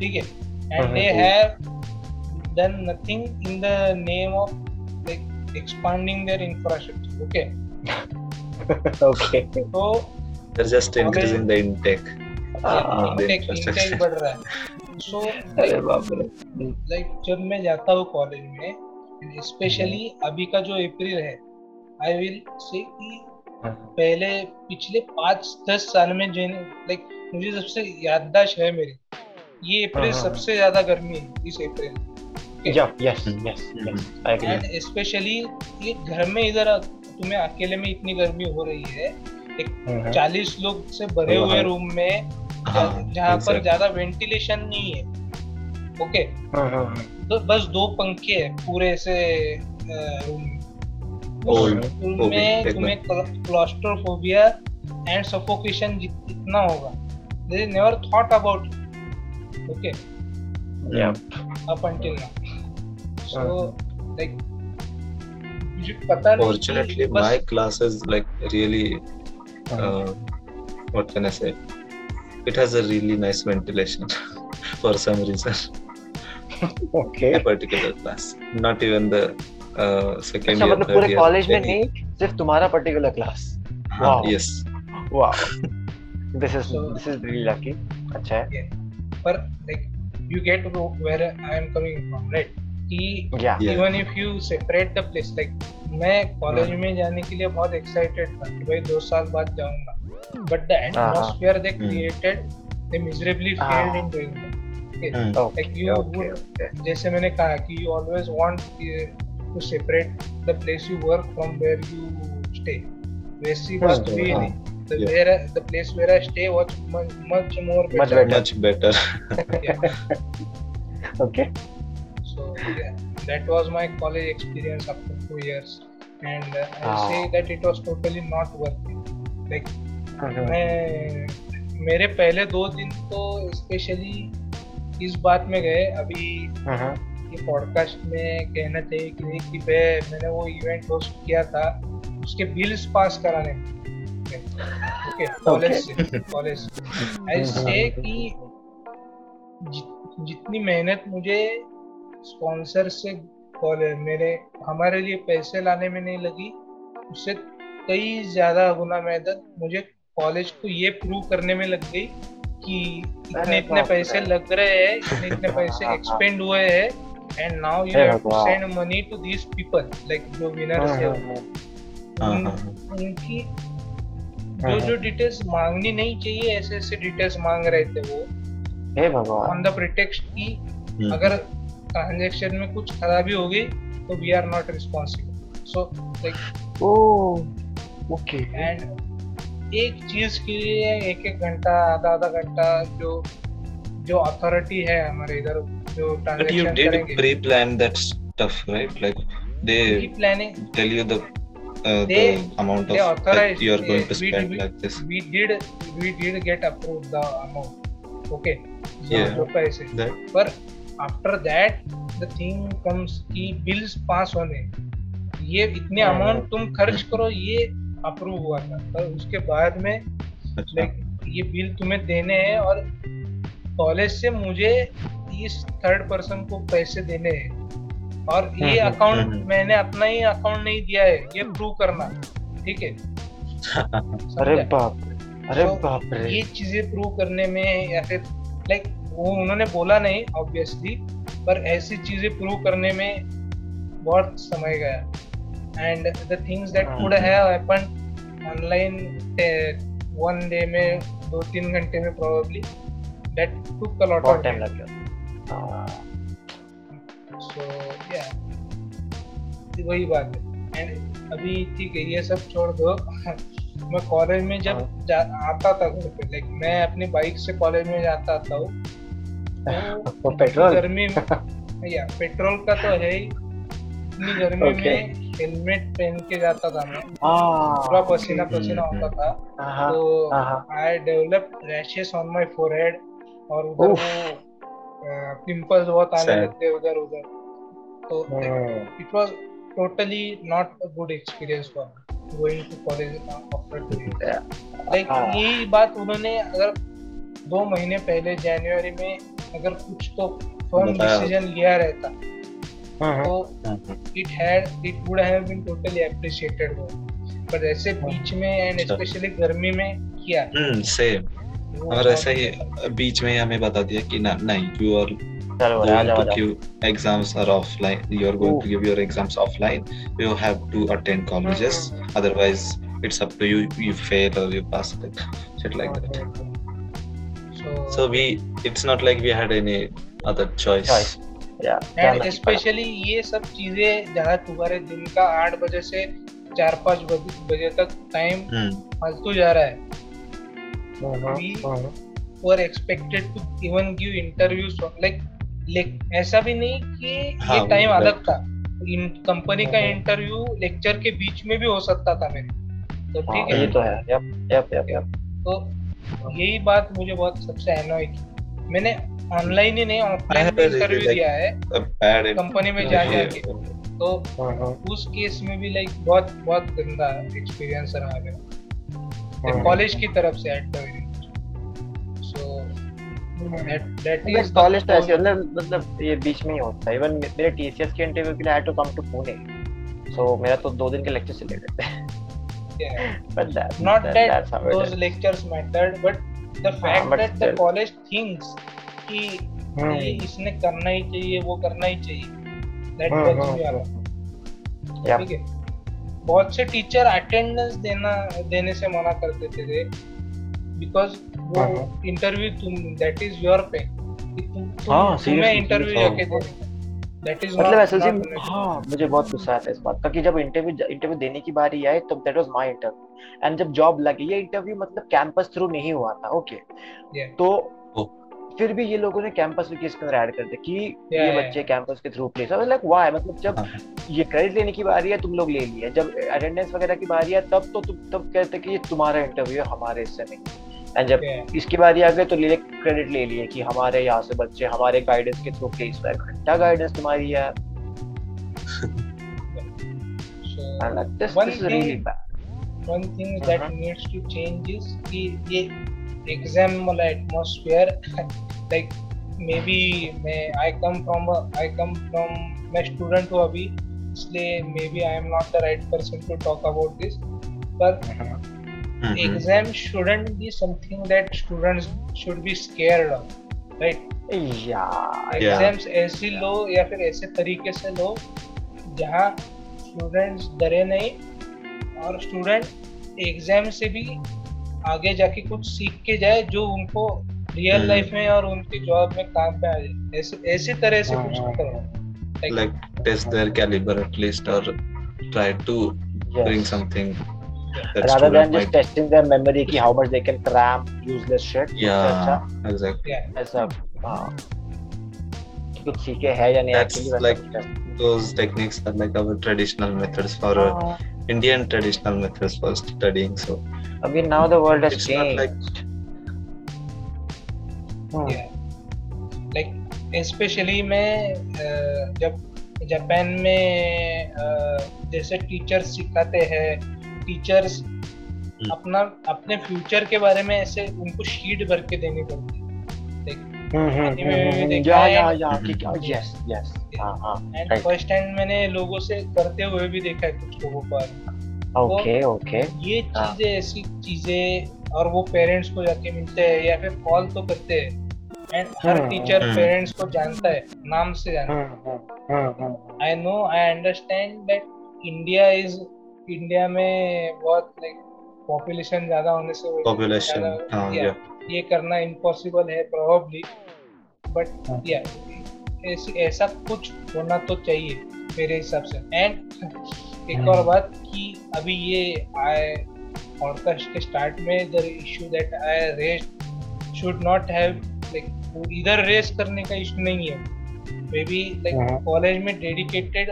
ठीक है एंड हाँ, दे हाँ। Have done nothing in the name of like expanding their infrastructure okay okay. तो they're just increasing the intake हाँ, the इंटेक बढ़ रहा है। सो अरे बाप रे। लाइक जब मैं जाता हूँ कॉलेज में स्पेशली अभी का जो अप्रैल है आई विल से कि पहले पिछले पाँच दस साल में जिन लाइक मुझे सबसे याददाश्त है मेरी ये अप्रैल हाँ। सबसे ज़्यादा गर्मी है इस अप्रैल. एंड स्पेशली ये घर में इधर तुम्हें अकेले में इतनी गर्मी हो रही है हम्म, चालीस लोग से भरे हाँ। हुए रूम में हाँ जहाँ पर ज़्यादा वेंटिलेशन नहीं है। ओके हम्म, तो बस दो पंखे हैं पूरे से रूम में। में एकदम। तुम्हें क्लॉस्ट्रोफोबिया एंड सफोकेशन इतना होगा। They never thought about okay Yeah. Up until now so हाँ। लाइक मुझे पता नहीं Fortunately, कि बस my class is like really, हाँ। It has a really nice ventilation for some reason. Okay. A particular class, not even the uh, second अच्छा year, मतलब पूरे. कॉलेज में नहीं सिर्फ़ तुम्हारा particular class Wow. yes. Wow this is So- this is really lucky अच्छा है पर like you get where I am coming from right कि या Yeah. Even if you separate the place like मैं कॉलेज हाँ। में जाने के लिए बहुत एक्साइटेड था कि भाई दो साल बाद जाऊँगा बट द हाँ, हाँ। एटमॉस्फेयर दे हम्म। क्रिएटेड दे मिजरेबली हाँ। Failed in doing Hmm. Like you okay would- जैसे मैंने कहा कि you always want to separate the place you work from where you stay वैसी हाँ, बात हुई हाँ, नहीं the yeah. where the place where I stay was much much more Much better. better. Much better. Yeah. Okay So yeah, that was my college experience after two years, and uh, I Ah. say that it was totally not worth it. Like hmm, मैं मेरे पहले दो दिन तो specially इस बात में गए अभी ये पॉडकास्ट में कहना चाहिए कि कि मैं मैंने वो इवेंट होस्ट किया था उसके बिल्स पास कराने। ओके कॉलेज से कॉलेज से। ऐसे कि जितनी मेहनत मुझे स्पॉन्सर से कॉलेज मेरे हमारे लिए पैसे लाने में नहीं लगी उससे कई ज़्यादा गुना मेहनत मुझे कॉलेज को ये प्रूव करने में लग गई कि इतने इतने पैसे लग रहे हैं इतने इतने पैसे एक्सपेंड हुए हैं and now you have to send money to these people like जो विनर्स है हाँ, हाँ, हाँ. उनकी जो जो डिटेल्स मांगनी नहीं चाहिए ऐसे ऐसे डिटेल्स मांग रहे थे वो। हे भगवान। ऑन द प्रिटेक्स्ट की. अगर ट्रांजेक्शन में कुछ खराबी हो गई तो we are not responsible so like oh okay and एक चीज़ के लिए एक एक घंटा आधा आधा घंटा जो जो अथॉरिटी है हमारे इधर जो But ट्रांजेक्शन did करेंगे pre-plan that stuff, right? Like they planning tell you the uh, They- the amount they of that you are going to spend we- like this. we did we did get approved the amount okay So Yeah. जो पैसे That पर after that the thing comes कि bills पास होने ये इतने हाँ, amount तुम खर्च करो ये अप्रूव हुआ था। पर उसके बाद में अच्छा. ये बिल तुम्हें देने हैं और कॉलेज से मुझे इस थर्ड पर्सन को पैसे देने हैं। और ये हम्म, हम्म, अकाउंट हम्म। मैंने अपना ही अकाउंट नहीं दिया है ये प्रूव करना ठीक है? अरे बाप अरे So, बाप रे। ये चीज़ें प्रूव करने में या फिर लाइक वो उन्होंने बोला नहीं ऑब्वियसली पर ऐसी चीज़ें प्रूव करने में बहुत समय गया। And the things that could. Have happened online one day में दो तीन घंटे में probably that took a lot of time लग गया। हाँ, सो या वही बात है। एंड अभी ठीक है ये सब छोड़ दो। मैं कॉलेज में जब हाँ। जा, आता था घर पे लाइक मैं अपनी बाइक से कॉलेज में जाता था तो पेट्रोल गर्मी में या पेट्रोल का तो है ही। इतनी गर्मी Okay. में हेलमेट पहन के जाता था मैं हाँ। पूरा पसीना पसीना हम्म, होता था। हाँ तो I develop rashes on my forehead और उधर वो पिंपल्स बहुत आने लगते उधर उधर। तो हम्म, a good experience for me going to college after two years. Yeah. Like हाँ. यही बात उन्होंने अगर दो महीने पहले जनवरी में अगर कुछ तो फर्म डिसीज़न लिया रहता। हम्म, तो हम्म, it had it would have been totally appreciated पर ऐसे बीच में एंड अच्छा। स्पेशली गर्मी में किया हम्म सेम वो और ऐसा ही बीच में ही हमें बता दिया कि ना नहीं यू आर चलो आ going जाओ आ to जाओ give exams are offline you are going Ooh. to give your exams offline you have to attend colleges otherwise it's up to you you fail or you pass like shit like that So, so we it's not like we had any other choice, Choice. And specially ये सब चीज़ें जहाँ तुम्हारे दिन का आठ बजे से चार पाँच बजे तक टाइम Hmm. फालतू जा रहा है। Were expected to even give interviews like ऐसा भी नहीं कि हाँ, ये टाइम अलग था। इन कंपनी का हम्म। इंटरव्यू लेक्चर के बीच में भी हो सकता था मेरे। तो ठीक है। ये है तो है। यप यप यप यप तो यही बात मुझे बहुत सबसे अनॉय की। मैंने ऑनलाइन ही नहीं ऑफलाइन भी इंटरव्यू दिया है। कंपनी में जा जाके तो उस केस में भी लाइक बहुत बहुत गंदा एक्सपीरियंस रहा मेरा। कॉलेज की तरफ़ से at the so that that is college तो ऐसे मतलब मतलब ये बीच में ही होता है। इवन मेरे टीसीएस के इंटरव्यू के लिए I to come to Pune so मेरा तो दो दिन के लेक्चर से ले लेते but that not that that's how those lectures mattered but the fact that the college thinks कि. ये इसने करना ही चाहिए वो करना ही चाहिए। दैट a lot या ठीक है? बहुत से टीचर अटेंडेंस देना देने से मना करते थे। बिकॉज़ वो हाँ, इंटरव्यू तुम दैट इज़ योर पे हाँ, तुम्हें इंटरव्यू जाके मतलब हाँ मुझे बहुत गुस्सा आता है इस बात का कि जब इंटरव्यू इंटरव्यू देने की बारी आई that was my interview and जब जॉब लगी ये इंटरव्यू मतलब कैंपस थ्रू नहीं हुआ था ओके तो. फिर भी ये लोगों ने कैंपस के केस के अंदर ऐड कर दिया कि Yeah, ये बच्चे कैंपस के थ्रू प्लेस लाइक व्हाई मतलब जब हाँ. ये क्रेडिट लेने की बारी है तुम लोग ले लिए। जब अटेंडेंस वगैरह की बारी है तब तो तुम तब कहते कि ये तुम्हारा इंटरव्यू है हमारे हिस्से नहीं एंड जब इसकी बारी आ गई तो ले क्रेडिट ले लिए कि हमारे यहाँ से बच्चे हमारे गाइडेंस के थ्रू प्लेस हुआ घंटा गाइडेंस तुम्हारी है। And like, this, One this is really bad. one thing that Uh-huh. needs to change is कि ये एग्ज़ाम वाला एटमॉस्फेयर लाइक मे बी मैं I come from I come from मैं स्टूडेंट हूँ अभी इसलिए may be I am not the right person to talk about this पर be something that students should be scared of right Yeah. Yeah. Exams ऐसी लो या फिर ऐसे तरीके से लो जहाँ स्टूडेंट्स डरे नहीं और स्टूडेंट एग्ज़ाम से भी आगे जाके कुछ सीख के जाए जो उनको रियल Hmm. लाइफ में और उनकी जॉब में काम पे आ जाए ऐसे ऐसी तरह से कुछ हाँ, करो Like, like test their caliber at least or try to Yes. bring something Rather than just might testing their memory कि how much they can cram useless shit. yeah अच्छा exactly yeah, ऐसा हाँ कि कुछ सीखे है या नहीं That's actually those techniques are like our traditional methods for uh, हाँ, Indian traditional methods for studying so अभी now the world has changed. like- Hmm. yeah. like especially मैं अ, जब जापान में जैसे टीचर्स सिखाते हैं टीचर्स अपना अपने फ्यूचर के बारे में ऐसे उनको शीट भर के देनी पड़ती है हम्म, हम्म, या है। या या हाँ हाँ. फ़र्स्ट टाइम मैंने लोगों से करते हुए भी देखा है कुछ लोगों को okay okay ये हाँ. चीज़ें ऐसी चीज़ें और वो पेरेंट्स को जाके मिलते हैं या फिर कॉल तो करते हैं एंड हर टीचर हम्म। पेरेंट्स को जानता है नाम से जानता है. I know I understand that India is India में बहुत लाइक पॉपुलेशन ज़्यादा होने से वो ये करना इम्पॉसिबल है प्रोबेबली बट हाँ. या ऐसा कुछ होना तो चाहिए मेरे हिसाब से एंड एक. और बात कि अभी ये आए पॉडकास्ट के स्टार्ट में the issue that I raise should not have like इधर रेस करने का इशू नहीं है मे बी लाइक. कॉलेज में डेडिकेटेड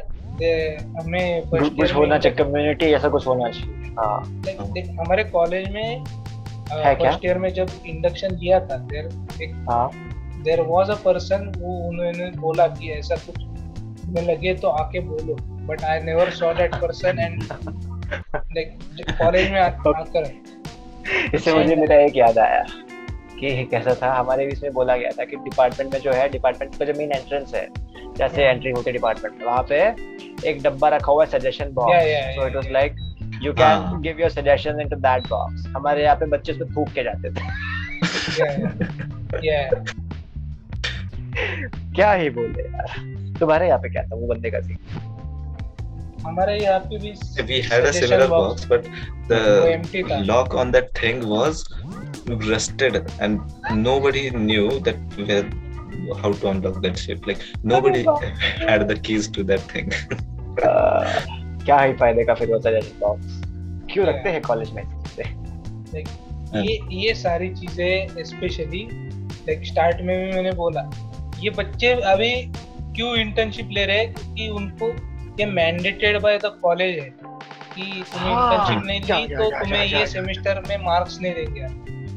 हमें कुछ होना चाहिए कम्युनिटी ऐसा कुछ होना चाहिए हाँ हमारे कॉलेज में फ़र्स्ट ईयर में जब इंडक्शन दिया था देर एक हाँ। देर वाज अ पर्सन वो उन्होंने बोला कि ऐसा कुछ में लगे तो आके बोलो but I never saw that person and like college में आकर। इससे मुझे मेरा एक याद आया कि कैसा था हमारे भी इसमें बोला गया था कि डिपार्टमेंट में जो है डिपार्टमेंट का जो मेन एंट्रेंस है जैसे एंट्री होती है डिपार्टमेंट वहाँ पे एक डब्बा रखा हुआ है suggestion box so it was like you can give your suggestion into that box हमारे यहाँ पे बच्चे उसमें थूक के जाते थे क्या ही बोले यार तुम्हारे यहाँ पे क्या था वो बंदे का सीन हमारे यहाँ पे भी we had a similar box, box but the lock on that thing was rusted and nobody knew that where how to unlock that ship like nobody had the keys to that thing uh, क्या ही फ़ायदे का फिर होता है। Box क्यों रखते हैं college में? ये ये सारी चीज़ें स्पेशली लाइक स्टार्ट में भी मैंने बोला ये बच्चे अभी क्यों इंटर्नशिप ले रहे हैं? क्योंकि उनको ये मैंडेटेड बाय द कॉलेज है कि तुम्हें इंटर्नशिप हाँ, नहीं ली तो तुम्हें ये सेमेस्टर में मार्क्स नहीं देंगे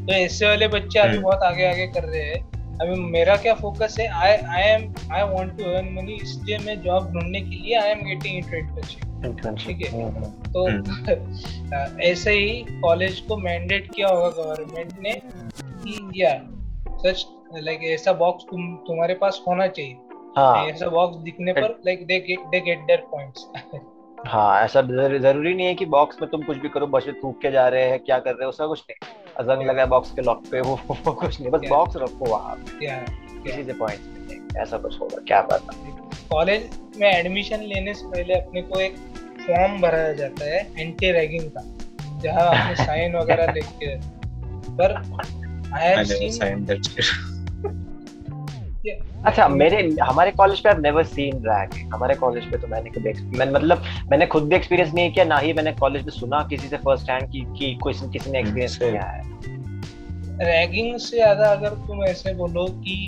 तो ऐसे वाले बच्चे अभी हम्म। बहुत आगे आगे कर रहे हैं। अभी मेरा क्या फोकस है? I I am I want to earn money इसलिए मैं जॉब ढूँढने के लिए आई एम गेटिंग इंटर्नशिप ठीक है। हम्म। तो हम्म। ऐसे ही कॉलेज को मैंडेट किया होगा गवर्नमेंट ने कि या सच लाइक ऐसा बॉक्स तुम तुम्हारे पास होना चाहिए। हाँ. ऐसा बॉक्स दिखने पर like they get they get their points हाँ ऐसा ज़रूरी नहीं है कि बॉक्स में तुम कुछ भी करो बस थूक के जा रहे हैं क्या कर रहे हो उसका कुछ नहीं। जंग लगा बॉक्स के लॉक पे वो, वो कुछ नहीं बस बॉक्स रखो वहाँ किसी से पॉइंट्स मिलेंगे ऐसा कुछ होगा क्या पता कॉलेज में एडमिशन लेने से पहले अपने को एक फॉर्म भराया जाता है एंटी रैगिंग का जहाँ आपने साइन वगैरह लिख के पर आई हैव सीन अच्छा मेरे हमारे कॉलेज पे नेवर सीन रैग हमारे कॉलेज पे तो मैंने कभी मैं मतलब मैंने खुद भी एक्सपीरियंस नहीं किया ना ही मैंने कॉलेज में सुना किसी से फ़र्स्ट हैंड की कि कोई किसी ने एक्सपीरियंस किया है। रैगिंग से ज़्यादा अगर तुम ऐसे बोलो कि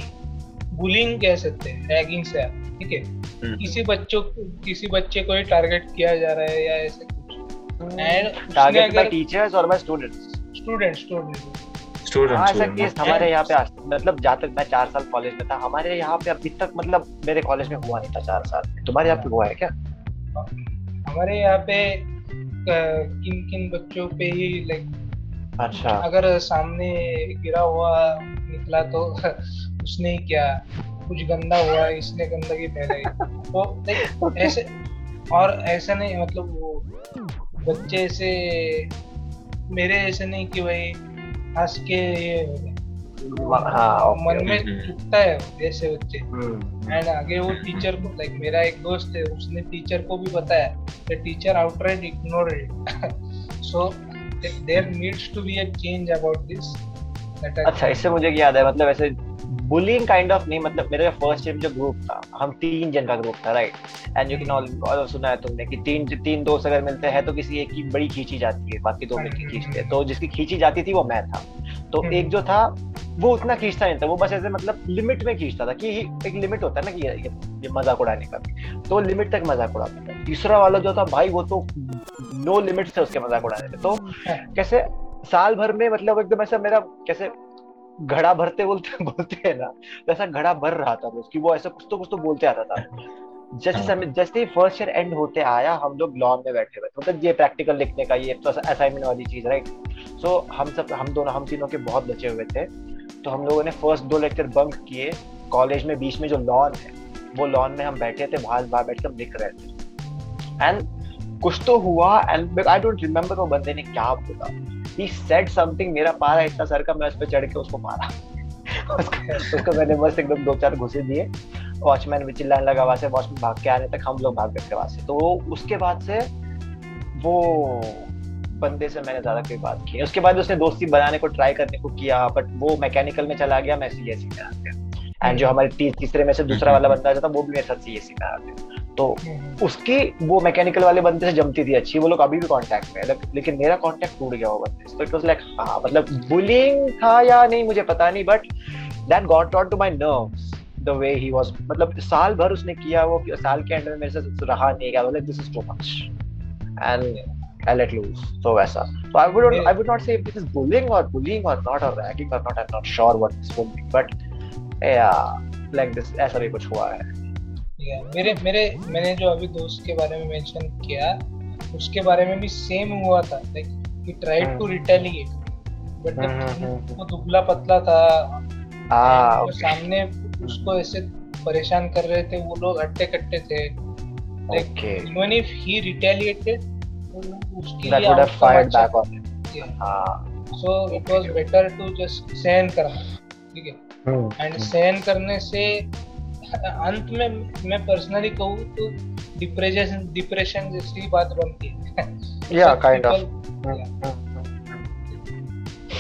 बुलिंग कह सकते हैं रैगिंग से ठीक है? हम्म। किसी बच्चों किसी बच्चे को ही टारगेट किया जा रहा है या ऐसे कुछ। एंड टारगेट बाय टीचर्स और by students students students student हाँ, ऐसा केस हमारे यहाँ पे मतलब जहाँ तक मैं चार साल कॉलेज में था हमारे यहाँ पे अभी तक मतलब मेरे कॉलेज में हुआ नहीं था चार साल। तुम्हारे यहाँ पे हुआ है क्या? हमारे यहाँ पे किन किन बच्चों पे ही लाइक अच्छा। अगर सामने गिरा हुआ निकला तो उसने ही क्या। कुछ गंदा हुआ है इसने गंदगी फैलाई। तो ऐसे और ऐसा नहीं मतलब वो बच्चे से मेरे ऐसे नहीं कि भाई हंस के ये हाँ, मन में चुपता है जैसे बच्चे। एंड हम्म। आगे वो टीचर को लाइक मेरा एक दोस्त है उसने टीचर को भी बताया the teacher outright ignore it so there needs to be a change about this अच्छा इससे मुझे याद है मतलब ऐसे बुलिंग काइंड ऑफ़ नहीं मतलब मेरा फ़र्स्ट ईयर जो ग्रुप था हम तीन जन का ग्रुप था right and you can all सुना है तुमने कि तीन तीन दोस्त अगर मिलते हैं तो किसी एक की बड़ी खींची जाती है बाकी दो मिलकर खींचते हैं। तो जिसकी खींची जाती थी वो मैं था। तो हम्म। एक जो था वो उतना खींचता नहीं था वो बस ऐसे मतलब लिमिट में खींचता था कि एक लिमिट होता है ना कि ये, ये मज़ाक उड़ाने का। तो लिमिट तक मज़ाक उड़ाता था। तीसरा वाला जो था भाई वो तो नो लिमिट से उसके मज़ाक उड़ाने थे तो। कैसे साल भर में मतलब एकदम ऐसा मेरा कैसे घड़ा भरते बोलते बोलते हैं ना वैसा घड़ा भर रहा था उसकी वो ऐसा कुछ तो कुछ तो बोलते आता था। जैसे हाँ। समय जैसे ही फ़र्स्ट ईयर एंड होते आया हम लोग लॉन में बैठे हुए मतलब ये प्रैक्टिकल लिखने का ये तो असाइनमेंट वाली चीज़ राइट सो हम सब हम दोनों हम तीनों के बहुत बचे हुए थे। तो हम लोगों ने फ़र्स्ट दो लेक्चर बंक किए कॉलेज में बीच में जो लॉन है वो लॉन में हम बैठे थे बाहर बाहर बैठ कर लिख रहे थे। एंड कुछ तो हुआ एंड आई डोंट रिमेम्बर वो बंदे ने क्या बोला। ही सेड समथिंग मेरा पारा इतना सर का मैं उस पर चढ़ के उसको मारा। उसको, मैंने बस एकदम दो चार घुसे दिए। वॉचमैन भी चिल्लाने लगा वहाँ से वॉचमैन भाग के आने तक हम लोग भाग गए वहाँ से। तो उसके बाद से वो बंदे से मैंने ज़्यादा कोई बात की उसके बाद उसने दोस्ती बनाने को ट्राई करने को किया बट वो मैकेनिकल में चला गया मैं सी एस सी एंड जो हमारे तीसरे में से दूसरा वाला बंदा था वो भी मेरे साथ सी एस सी में आते तो उसकी वो मैकेनिकल वाले बंदे से जमती थी अच्छी वो लोग अभी भी कांटेक्ट में है लेकिन मेरा कांटेक्ट टूट गया वो बंदे से तो इट वाज लाइक हाँ मतलब बुलिंग था या नहीं मुझे पता नहीं but that got on to my nerves the way he was मतलब साल भर उसने किया वो साल के एंड में मेरे से रहा नहीं गया like this is too much and I let loose. So वैसा. I would I would not say if this is bullying or bullying or not or ragging or not. I'm not sure what this would be. But yeah, like this ऐसा भी कुछ हुआ है. Yeah, मेरे मेरे मैंने जो अभी दोस्त के बारे में मेंशन किया उसके बारे में भी सेम हुआ था like he tried to retaliate but वो दुबला पतला था ah, okay. सामने उसको ऐसे परेशान कर रहे थे वो लोग हट्टे कट्टे थे okay. even if he retaliated उसके लिए अच्छा back on him. Yeah. हाँ. so it was better to just सहन करना ठीक है. एंड सहन करने से अंत में मैं पर्सनली कहूँ तो डिप्रेशन डिप्रेशन जैसी बात बनती है Yeah, Some kind of. people- Hmm. Hmm.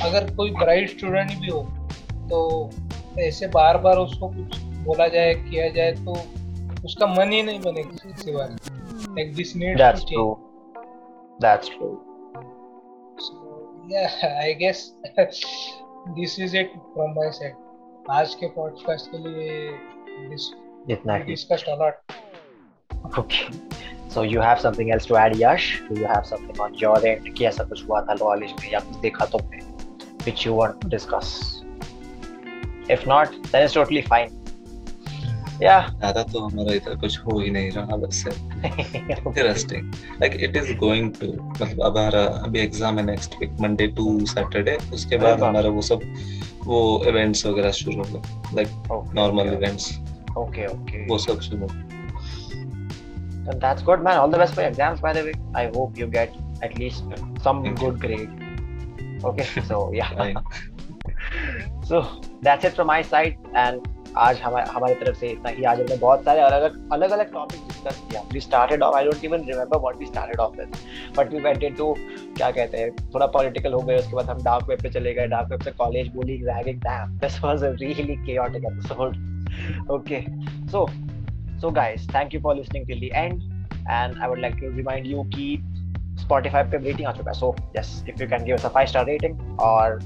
अगर कोई ब्राइट स्टूडेंट भी हो तो ऐसे बार बार उसको कुछ बोला जाए किया जाए तो उसका मन ही नहीं बनेगा इसी बात like this needs That's to true. That's true. Change या I guess this is it from my side आज के पॉडकास्ट के लिए इतना ही. Discussed a Okay. So you have something else to add, Yash? Do you have something on your end? कि ऐसा कुछ हुआ था कॉलेज में या कुछ देखा तुमने which you want to discuss? If not, then it's totally fine. Yeah. ज़्यादा तो हमारा इधर कुछ हो ही नहीं रहा वैसे interesting like it is going to मतलब अब हमारा अभी एग्ज़ाम है next week Monday to Saturday उसके बाद हमारा वो सब वो इवेंट्स वगैरह शुरू हो like normal events Okay, okay. सब शुरू Then that's good, man. All the best for your exams, by the way. I hope you get at least some Thank good you. grade. Okay, so yeah. So that's it from my side and आज हमारे हमारी तरफ़ से इतना ही आज हमने बहुत सारे अलग अलग अलग टॉपिक डिस्कस किया we started off I don't even remember what we started off with but we went into क्या कहते हैं थोड़ा पॉलिटिकल हो गए उसके बाद हम डार्क वेब पे चले गए डार्क वेब से college bullying ragging damn this was a really chaotic episode okay so so guys thank you for listening till the end and i would like to remind you ki spotify पे rating आ चुका है so yes if you can give us a five star rating or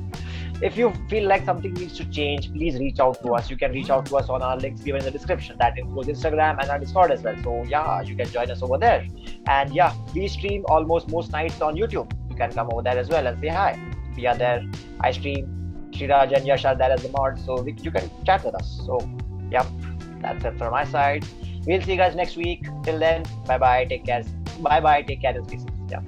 if you feel like something needs to change please reach out to us you can reach out to us on our links given in the description that includes instagram and our discord as well so yeah you can join us over there and yeah we stream almost most nights on youtube you can come over there as well and say hi we are there i stream Shiraj and Yash are there as the mod so we, you can chat with us so yep that's it from my side. We'll see you guys next week. Till then bye bye take care. Bye bye take care yeah